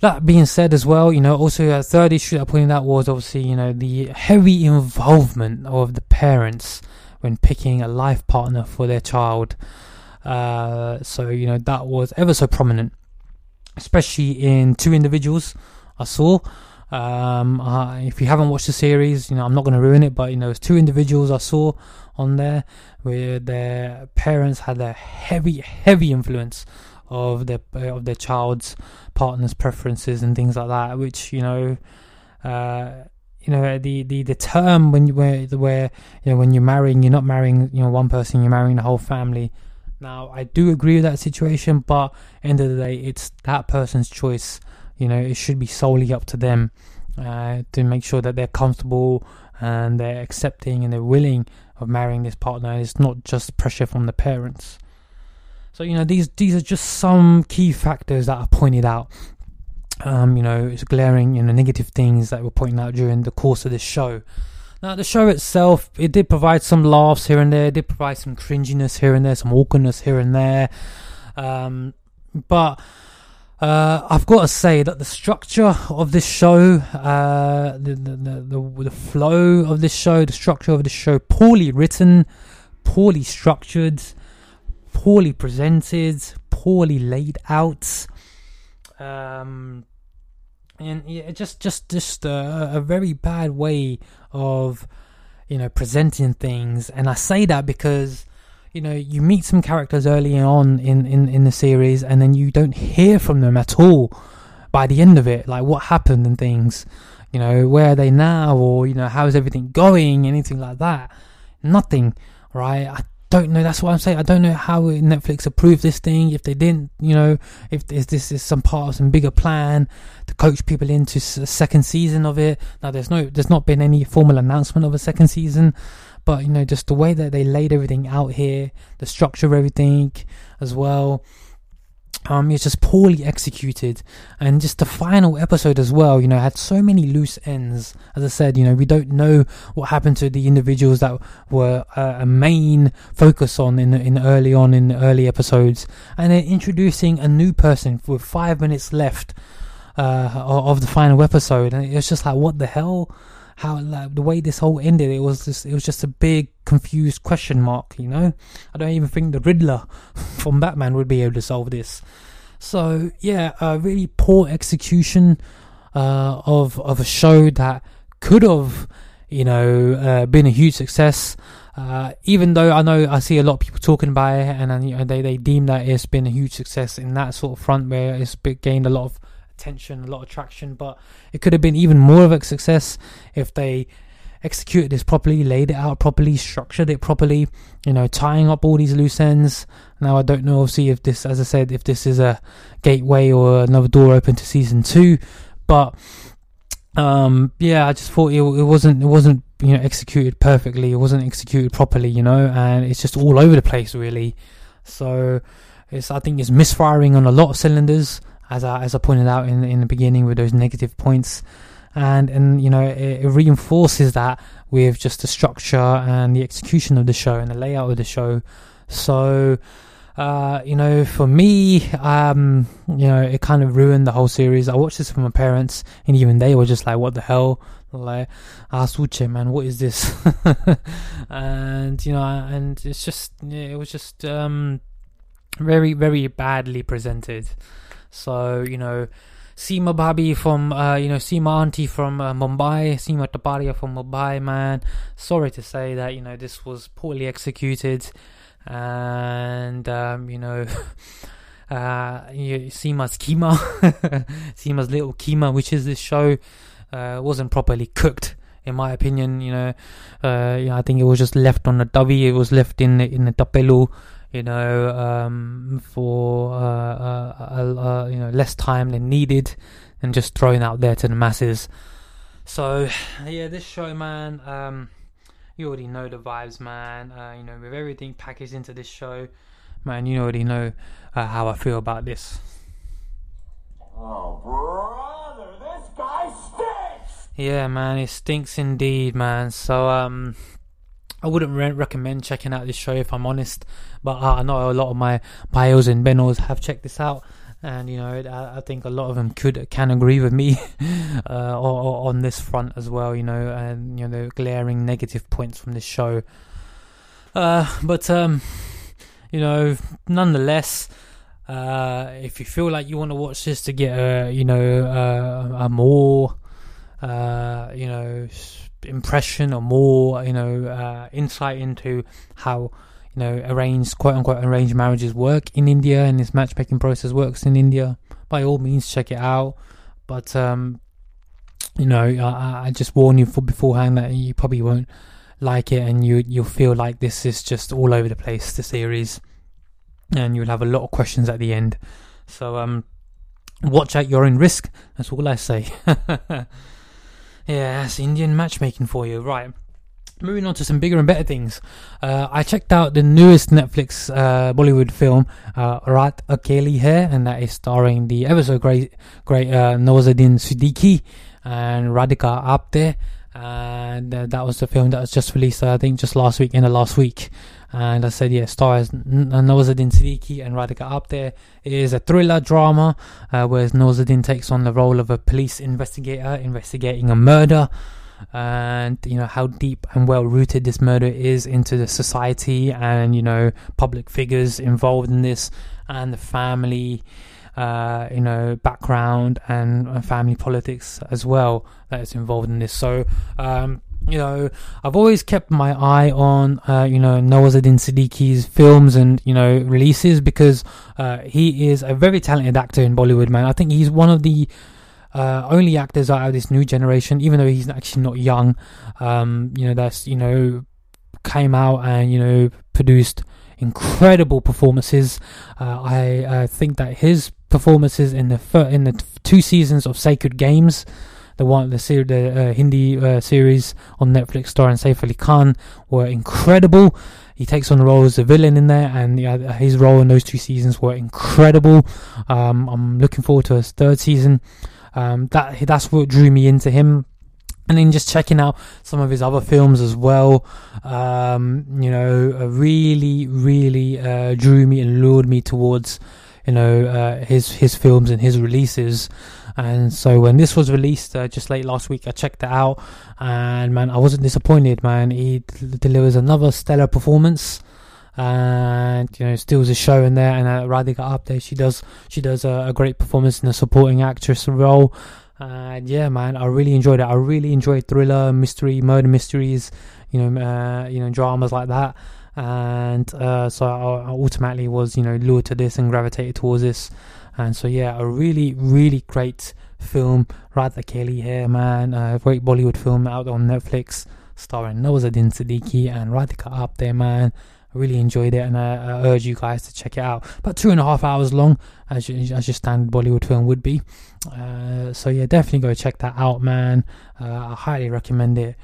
S2: That being said, as well, you know, also a third issue that I pointed out was obviously, you know, the heavy involvement of the parents when picking a life partner for their child. Uh, so, you know, that was ever so prominent, especially in two individuals I saw. Um, uh, if you haven't watched the series, you know, I'm not going to ruin it, but, you know, it's two individuals I saw on there where their parents had a heavy, heavy influence of their of their child's partner's preferences and things like that, which you know, uh, you know the, the, the term when you where where you know when you're marrying, you're not marrying you know one person, you're marrying the whole family. Now I do agree with that situation, but end of the day, it's that person's choice. You know, it should be solely up to them uh, to make sure that they're comfortable and they're accepting and they're willing of marrying this partner. It's not just pressure from the parents. So you know these these are just some key factors that are pointed out. Um, you know, it's glaring, you know, negative things that were pointed out during the course of this show. Now, the show itself, it did provide some laughs here and there, it did provide some cringiness here and there, some awkwardness here and there. Um, but uh, I've got to say that the structure of this show, uh, the, the, the the flow of this show, the structure of this show, poorly written, poorly structured poorly presented, poorly laid out, um, and yeah, just just just a, a very bad way of you know presenting things. And I say that because you know you meet some characters early on in in in the series, and then you don't hear from them at all by the end of it, like what happened and things. You know, where are they now, or you know, how's everything going, anything like that. Nothing, right? I don't know. That's what I'm saying. I don't know how Netflix approved this thing. If they didn't, you know, if this, this is some part of some bigger plan to coach people into a second season of it. Now, there's no, there's not been any formal announcement of a second season, but you know, just the way that they laid everything out here, the structure of everything as well. Um, it's just poorly executed, and just the final episode as well. You know, had so many loose ends. As I said, you know, we don't know what happened to the individuals that were uh, a main focus on in in early on in the early episodes, and then introducing a new person with five minutes left uh, of the final episode, and it's just like, what the hell? How like the way this whole ended it was just it was just a big confused question mark you know? I don't even think the riddler from batman would be able to solve this. So yeah a really poor execution uh, of of a show that could have you know uh, been a huge success. Uh, even though I know I see a lot of people talking about it, and, and you know, they they deem that it's been a huge success in that sort of front where it's gained a lot of attention, a lot of traction, but it could have been even more of a success if they executed this properly, laid it out properly, structured it properly, you know, tying up all these loose ends. Now, I don't know, obviously, if this, as I said, if this is a gateway or another door open to season two, but um, yeah, I just thought it, it wasn't, it wasn't, you know, executed perfectly. It wasn't executed properly, you know, and it's just all over the place, really. So it's I think it's misfiring on a lot of cylinders, as I as I pointed out in in the beginning with those negative points, and and you know it, it reinforces that with just the structure and the execution of the show and the layout of the show. So. Uh, you know, for me, um, you know, it kind of ruined the whole series. I watched this with my parents, and even they were just like, "What the hell?" Like, Asuche, man, what is this? and you know, and it's just, it was just um, very, very badly presented. So you know, Sima Bhabi from, uh, you know, Sima Auntie from uh, Mumbai, Sima Taparia from Mumbai, man. Sorry to say that, you know, this was poorly executed. And, um, you know, uh, you- Sima's Keema, Sima's Little Keema, which is this show, uh, wasn't properly cooked. In my opinion, you know, uh, yeah, I think it was just left on the dovey. It was left in the, in the tapelu, you know, um, for uh, uh, uh, uh, you know less time than needed, and just thrown out there to the masses. So yeah, this show, man, um, you already know the vibes, man. Uh, you know, with everything packaged into this show, man, you already know uh, how I feel about this.
S4: Oh, brother, this guy stinks!
S2: Yeah, man, it stinks indeed, man. So, um, I wouldn't re- recommend checking out this show if I'm honest, but uh, I know a lot of my bios and benos have checked this out, and you know, I, I think a lot of them could can agree with me uh, or, or on this front as well. You know, and you know, the glaring negative points from this show. Uh, but um, you know, nonetheless. Uh, if you feel like you want to watch this to get a, you know, uh, a more uh, you know, impression or more, you know, uh, insight into how, you know, arranged, quote unquote, arranged marriages work in India and this matchmaking process works in India, by all means, check it out. But, um, you know, I, I just warn you for beforehand that you probably won't like it and you, you'll feel like this is just all over the place, the series, and you'll have a lot of questions at the end. So, um, watch at your own risk. That's all I say. Yeah, that's Indian matchmaking for you. Right. Moving on to some bigger and better things. Uh, I checked out the newest Netflix uh, Bollywood film, uh, Raat Akeli Hai, and that is starring the ever so great, great uh, Nawazuddin Siddiqui and Radhika Apte. And uh, that was the film that was just released, uh, I think, just last week, in the last week. And I said, yeah, stars N- Nawazuddin Siddiqui and Radhika Apte. It is a thriller drama uh, whereas Nawazuddin takes on the role of a police investigator investigating a murder and you know how deep and well rooted this murder is into the society and you know public figures involved in this and the family uh, you know background and uh, family politics as well that is involved in this so um, you know, I've always kept my eye on, uh, you know, Nawazuddin Siddiqui's films and, you know, releases because, uh, he is a very talented actor in Bollywood, man. I think he's one of the, uh, only actors out of this new generation, even though he's actually not young, um, you know, that's, you know, came out and, you know, produced incredible performances. Uh, I, I think that his performances in the fir- in the two seasons of Sacred Games, the one the ser- the uh, Hindi uh, series on Netflix starring Saif Ali Khan were incredible. He takes on the role as a villain in there, and his role in those two seasons were incredible. Um, I'm looking forward to his third season. Um, that that's what drew me into him. And then just checking out some of his other films as well, um, you know, uh, really, really uh, drew me and lured me towards, you know, uh, his his films and his releases. And so when this was released uh, just late last week, I checked it out, and man, I wasn't disappointed. Man, he d- delivers another stellar performance, and you know, steals a show in there. And uh, Radhika Apte, she does she does a, a great performance in a supporting actress role. And yeah, man, I really enjoyed it. I really enjoyed thriller, mystery, murder mysteries, you know, uh, you know, dramas like that. And uh, so I, I automatically was, you know, lured to this and gravitated towards this. And so yeah, a really, really great film. Raat Akeli Hai, man. A great Bollywood film out on Netflix, starring Nawazuddin Siddiqui and Radhika Apte, man. I really enjoyed it, and I, I urge you guys to check it out. About two and a half hours long, as your, as your standard Bollywood film would be. Uh, so yeah, definitely go check that out, man. Uh, I highly recommend it.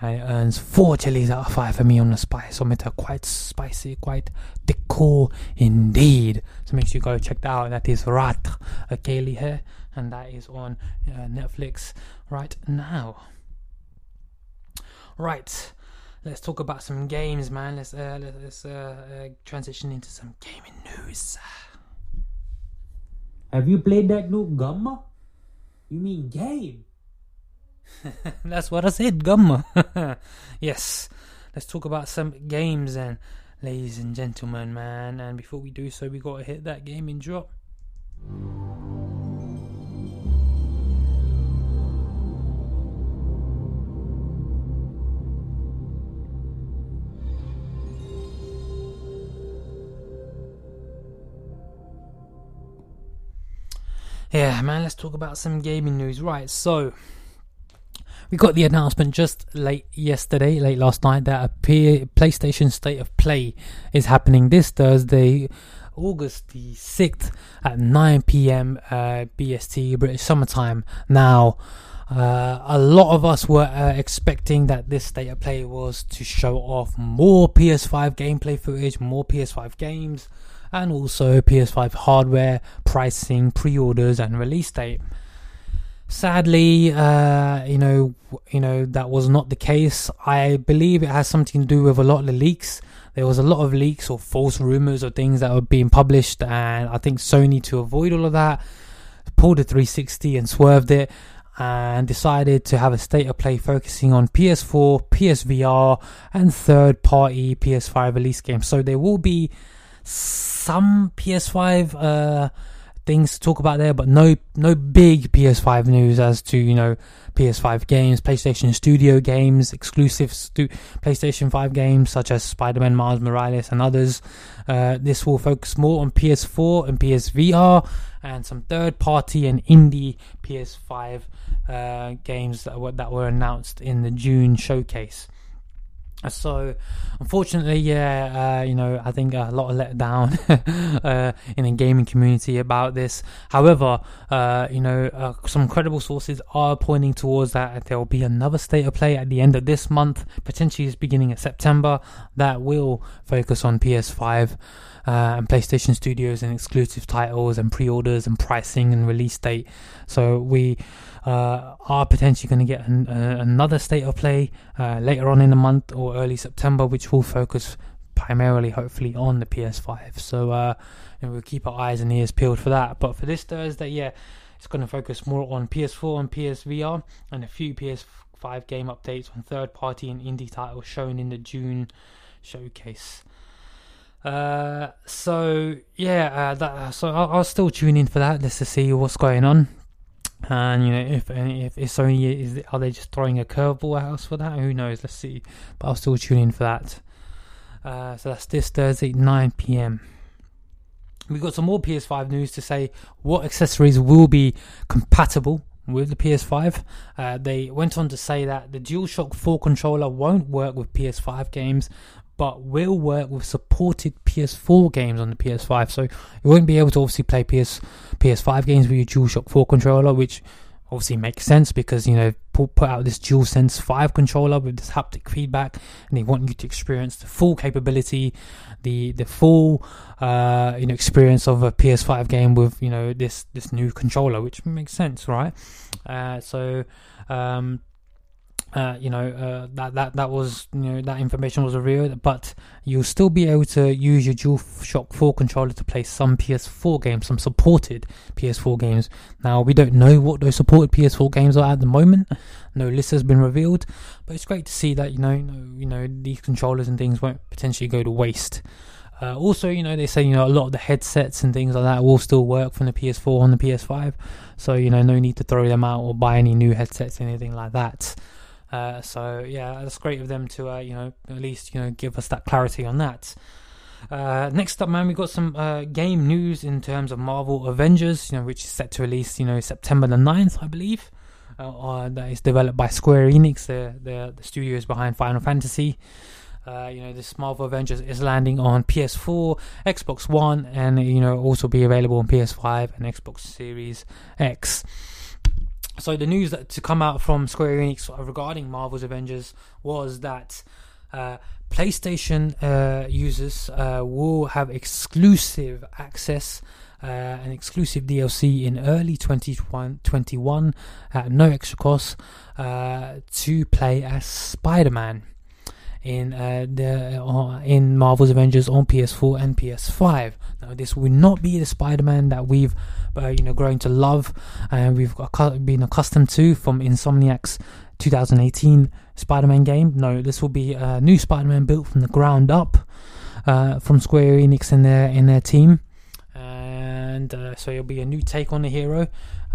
S2: It earns four chilies out of five for me on the spice spiceometer. Quite spicy, quite decor indeed. So make sure you go check that out. That is Raat Akeli Hai, and that is on uh, Netflix right now. Right, let's talk about some games, man. Let's uh, let's, let's uh, uh, transition into some gaming news.
S5: Have you played that new Gamma? You mean game?
S2: That's what I said, gum. yes, let's talk about some games then, ladies and gentlemen, man. And before we do so, we gotta hit that gaming drop. Yeah, man, let's talk about some gaming news. Right, so we got the announcement just late yesterday, late last night, that a PlayStation State of Play is happening this Thursday, August the 6th at 9 pm uh, BST, British Summertime. Now, uh, a lot of us were uh, expecting that this State of Play was to show off more PS5 gameplay footage, more PS5 games, and also PS5 hardware, pricing, pre orders, and release date sadly uh, you know you know that was not the case. I believe it has something to do with a lot of the leaks. There was a lot of leaks or false rumors or things that were being published and i think sony to avoid all of that pulled the 360 and swerved it and decided to have a state of play focusing on ps4 psvr and third party ps5 release games. So there will be some ps5 uh things to talk about there, but no no big PS5 news as to you know PS5 games, PlayStation Studio games, exclusive stu- PlayStation 5 games such as Spider-Man, Miles Morales, and others. Uh, this will focus more on PS4 and PSVR, and some third-party and indie PS5 uh, games that were, that were announced in the June showcase. So, unfortunately, yeah, uh, you know, I think a lot of letdown uh, in the gaming community about this. However, uh, you know, uh, some credible sources are pointing towards that there will be another state of play at the end of this month, potentially beginning of September, that will focus on PS5 uh, and PlayStation Studios and exclusive titles and pre-orders and pricing and release date. So we uh, are potentially going to get an, uh, another state of play uh, later on in the month or early September, which will focus primarily, hopefully, on the PS5. So uh, we'll keep our eyes and ears peeled for that. But for this Thursday, yeah, it's going to focus more on PS4 and PSVR and a few PS5 game updates on third-party and indie titles shown in the June showcase. Uh, so yeah, uh, that, so I'll, I'll still tune in for that just to see what's going on. And you know, if if if Sony is, are they just throwing a curveball at us for that? Who knows? Let's see. But I'll still tune in for that. Uh, so that's this Thursday, 9 p.m. We've got some more PS5 news to say what accessories will be compatible with the PS5. Uh, they went on to say that the DualShock 4 controller won't work with PS5 games, but will work with supported PS4 games on the PS5. So you won't be able to obviously play PS PS5 games with your DualShock 4 controller, which obviously makes sense because you know put, put out this DualSense 5 controller with this haptic feedback, and they want you to experience the full capability, the the full uh, you know experience of a PS5 game with you know this this new controller, which makes sense, right? Uh, so. Um, uh, you know uh, that that that was you know that information was revealed, but you'll still be able to use your DualShock 4 controller to play some PS4 games, some supported PS4 games. Now we don't know what those supported PS4 games are at the moment. No list has been revealed, but it's great to see that you know you know, you know these controllers and things won't potentially go to waste. Uh, also, you know, they say you know a lot of the headsets and things like that will still work from the PS4 on the PS5, so you know no need to throw them out or buy any new headsets, anything like that. Uh, so yeah, that's great of them to uh, you know at least you know give us that clarity on that. Uh, next up, man, we got some uh, game news in terms of Marvel Avengers, you know, which is set to release, you know, September the 9th, I believe. Uh, that is developed by Square Enix, the the, the studios behind Final Fantasy. Uh, you know, this Marvel Avengers is landing on PS4, Xbox One, and you know also be available on PS5 and Xbox Series X. so the news that to come out from Square Enix regarding Marvel's Avengers was that uh, PlayStation uh, users uh, will have exclusive access uh, and exclusive DLC in early 2021 at no extra cost uh, to play as Spider-Man in uh, the uh, in Marvel's Avengers on PS4 and PS5. Now, this will not be the Spider-Man that we've uh, you know grown to love and we've been accustomed to from Insomniac's 2018 Spider-Man game. No, this will be a new Spider-Man built from the ground up uh, from Square Enix and their in their team, and uh, so it'll be a new take on the hero.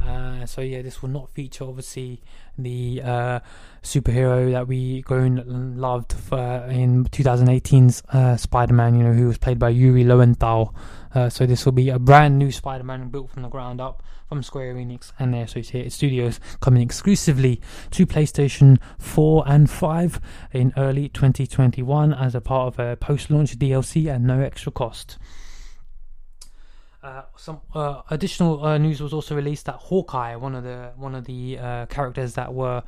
S2: Uh, so yeah, this will not feature obviously the uh, superhero that we grown loved for, in 2018's uh, Spider-Man. You know, who was played by Yuri Lowenthal. Uh, so this will be a brand new Spider-Man built from the ground up from Square Enix and their associated studios, coming exclusively to PlayStation 4 and 5 in early 2021 as a part of a post-launch DLC and no extra cost. Uh, some uh, additional uh, news was also released that Hawkeye, one of the one of the uh, characters that were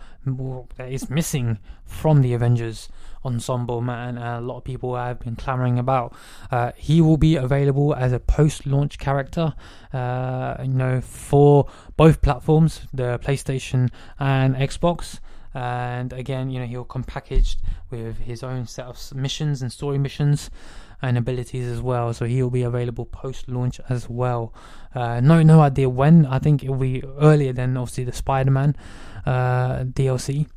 S2: that is missing from the Avengers ensemble, man, a lot of people have been clamoring about. Uh, he will be available as a post-launch character, uh, you know, for both platforms, the PlayStation and Xbox and again you know he'll come packaged with his own set of missions and story missions and abilities as well. So he'll be available post launch as well. Uh, no no idea when. I think it'll be earlier than obviously the spider-man uh, dlc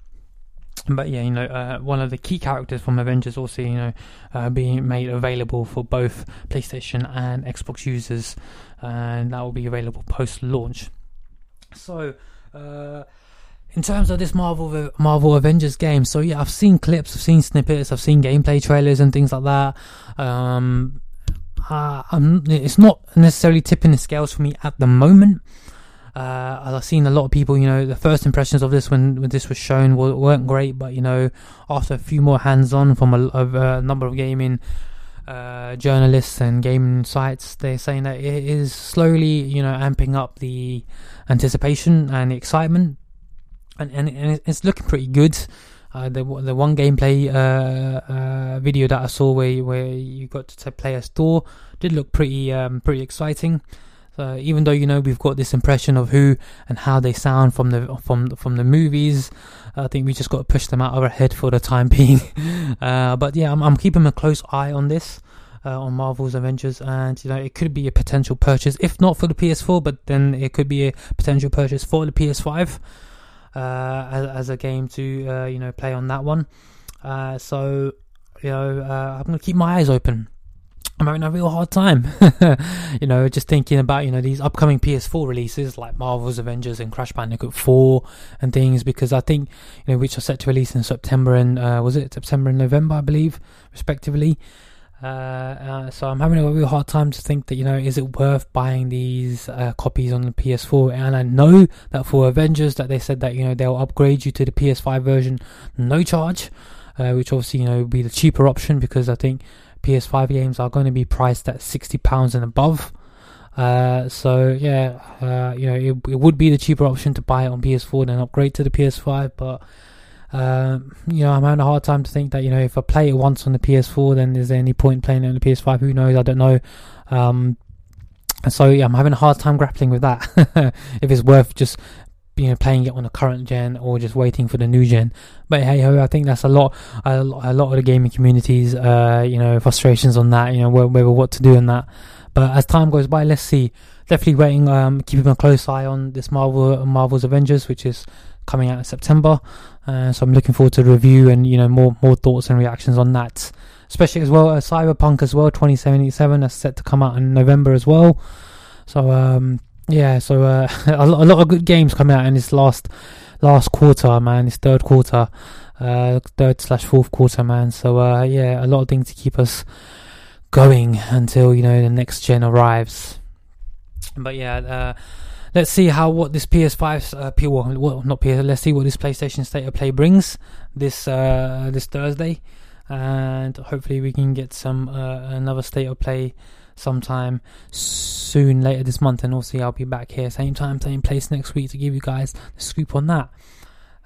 S2: but yeah, you know, uh, one of the key characters from Avengers also, you know, uh, being made available for both PlayStation and Xbox users, and that will be available post launch. So, uh, in terms of this Marvel Marvel Avengers game, so yeah, I've seen clips, I've seen snippets, I've seen gameplay trailers and things like that. Um, uh, it's not necessarily tipping the scales for me at the moment. Uh, I've seen a lot of people, you know, the first impressions of this when, when this was shown weren't great, but you know, after a few more hands-on from a, a, number of gaming uh, journalists and gaming sites, they're saying that it is slowly, you know, amping up the anticipation and the excitement and, and, it's looking pretty good. Uh, the the one gameplay uh, uh, video that I saw where where you got to play as Thor did look pretty um, pretty exciting. So even though you know we've got this impression of who and how they sound from the from from the movies, I think we just got to push them out of our head for the time being. uh, but yeah, I'm, I'm keeping a close eye on this. Uh, on Marvel's Avengers, and you know it could be a potential purchase, if not for the PS4, but then it could be a potential purchase for the PS5 uh, as, as, a game to uh, you know play on that one. Uh, so you know uh, I'm gonna keep my eyes open. I'm having a real hard time, you know, just thinking about you know these upcoming PS4 releases like Marvel's Avengers and Crash Bandicoot 4 and things because I think you know which are set to release in September and uh, was it September and November I believe respectively. Uh, uh, so I'm having a real hard time to think that you know is it worth buying these uh, copies on the PS4? And I know that for Avengers that they said that you know they'll upgrade you to the PS5 version no charge, uh, which obviously you know would be the cheaper option because I think PS5 games are going to be priced at sixty pounds and above. So yeah, you know it, it would be the cheaper option to buy it on PS4 than upgrade to the PS5, but um, you know, I'm having a hard time to think that you know if I play it once on the PS4, then is there any point playing it on the PS5? Who knows? I don't know. Um, so yeah, I'm having a hard time grappling with that. if it's worth just you know playing it on the current gen or just waiting for the new gen. But hey I think that's a lot, a, a lot of the gaming communities, uh, you know, frustrations on that. You know, whether what to do on that. But as time goes by, let's see. Definitely waiting, um, keeping a close eye on this Marvel Marvel's Avengers, which is coming out in September. Uh, so I'm looking forward to the review and you know more more thoughts and reactions on that. Especially as well, uh, Cyberpunk as well, 2077 that's set to come out in November as well. So um, yeah, so uh, a, lot, a lot of good games coming out in this last last quarter, man. This third quarter, uh, third slash fourth quarter, man. So uh, yeah, a lot of things to keep us going until you know the next gen arrives. But yeah, uh, let's see how what this PS5 uh, P well, not PS. Let's see what this PlayStation State of Play brings this uh, this Thursday, and hopefully we can get some uh, another State of Play sometime soon later this month, and also I'll be back here same time, same place next week to give you guys the scoop on that.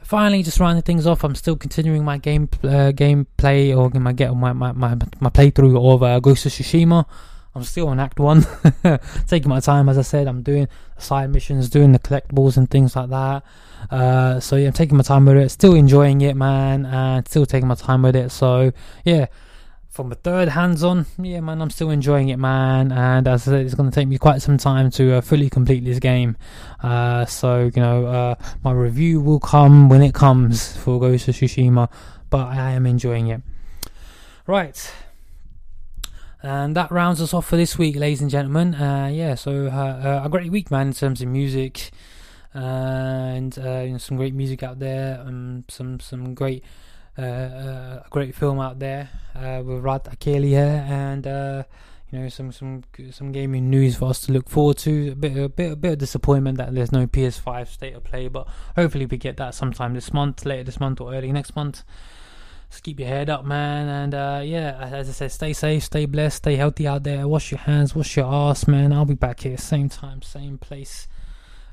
S2: Finally, just rounding things off, I'm still continuing my game uh, gameplay or my get my my, my, my playthrough of uh, Ghost of Tsushima. I'm still on Act One, taking my time. As I said, I'm doing side missions, doing the collectibles and things like that. Uh, so yeah, I'm taking my time with it. Still enjoying it, man, and still taking my time with it. So yeah, from a third hands on, yeah, man, I'm still enjoying it, man. And as I said, it's going to take me quite some time to uh, fully complete this game. Uh, so, you know, uh, my review will come when it comes for Ghost of Tsushima, but I am enjoying it. Right. And that rounds us off for this week, ladies and gentlemen. Uh, yeah, so uh, uh, a great week, man, in terms of music. and you know, some great music out there, um, some some great uh, uh, a great film out there uh, with Raat Akeli Hai, and you know some some some gaming news for us to look forward to. A bit a bit a bit of disappointment that there's no PS5 state of play, but hopefully we get that sometime this month, later this month or early next month. Just keep your head up, man, and uh, yeah, as I said, stay safe, stay blessed, stay healthy out there. Wash your hands, wash your ass, man. I'll be back here same time, same place.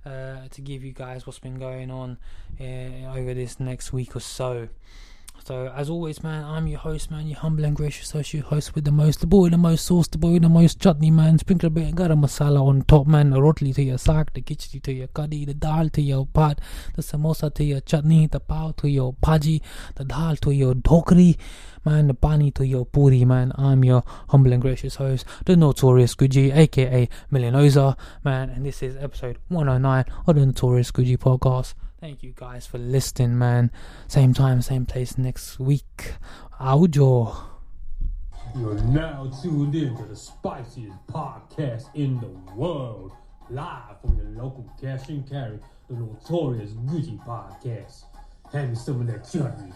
S2: Uh, to give you guys what's been going on uh, over this next week or so. So, as always, man, I'm your host, man, your humble and gracious associate host with the most, the boy the most sauce, the boy the most chutney, man. Sprinkle a bit of garam masala on top, man. The rotli to your saag, the khichdi to your curry, the dal to your pat, the samosa to your chutney, the pao to your bhaji, the dal to your dhokri, man, the pani to your puri, man. I'm your humble and gracious host, the notorious Guji, aka Millionoza, man, and this is episode 109 of the Notorious Guji podcast. Thank you guys for listening, man. Same time, same place next week. Audio.
S1: You're now tuned in to the spiciest podcast in the world. Live from your local cash and carry, the notorious Guji podcast. Hand me some of that chutney.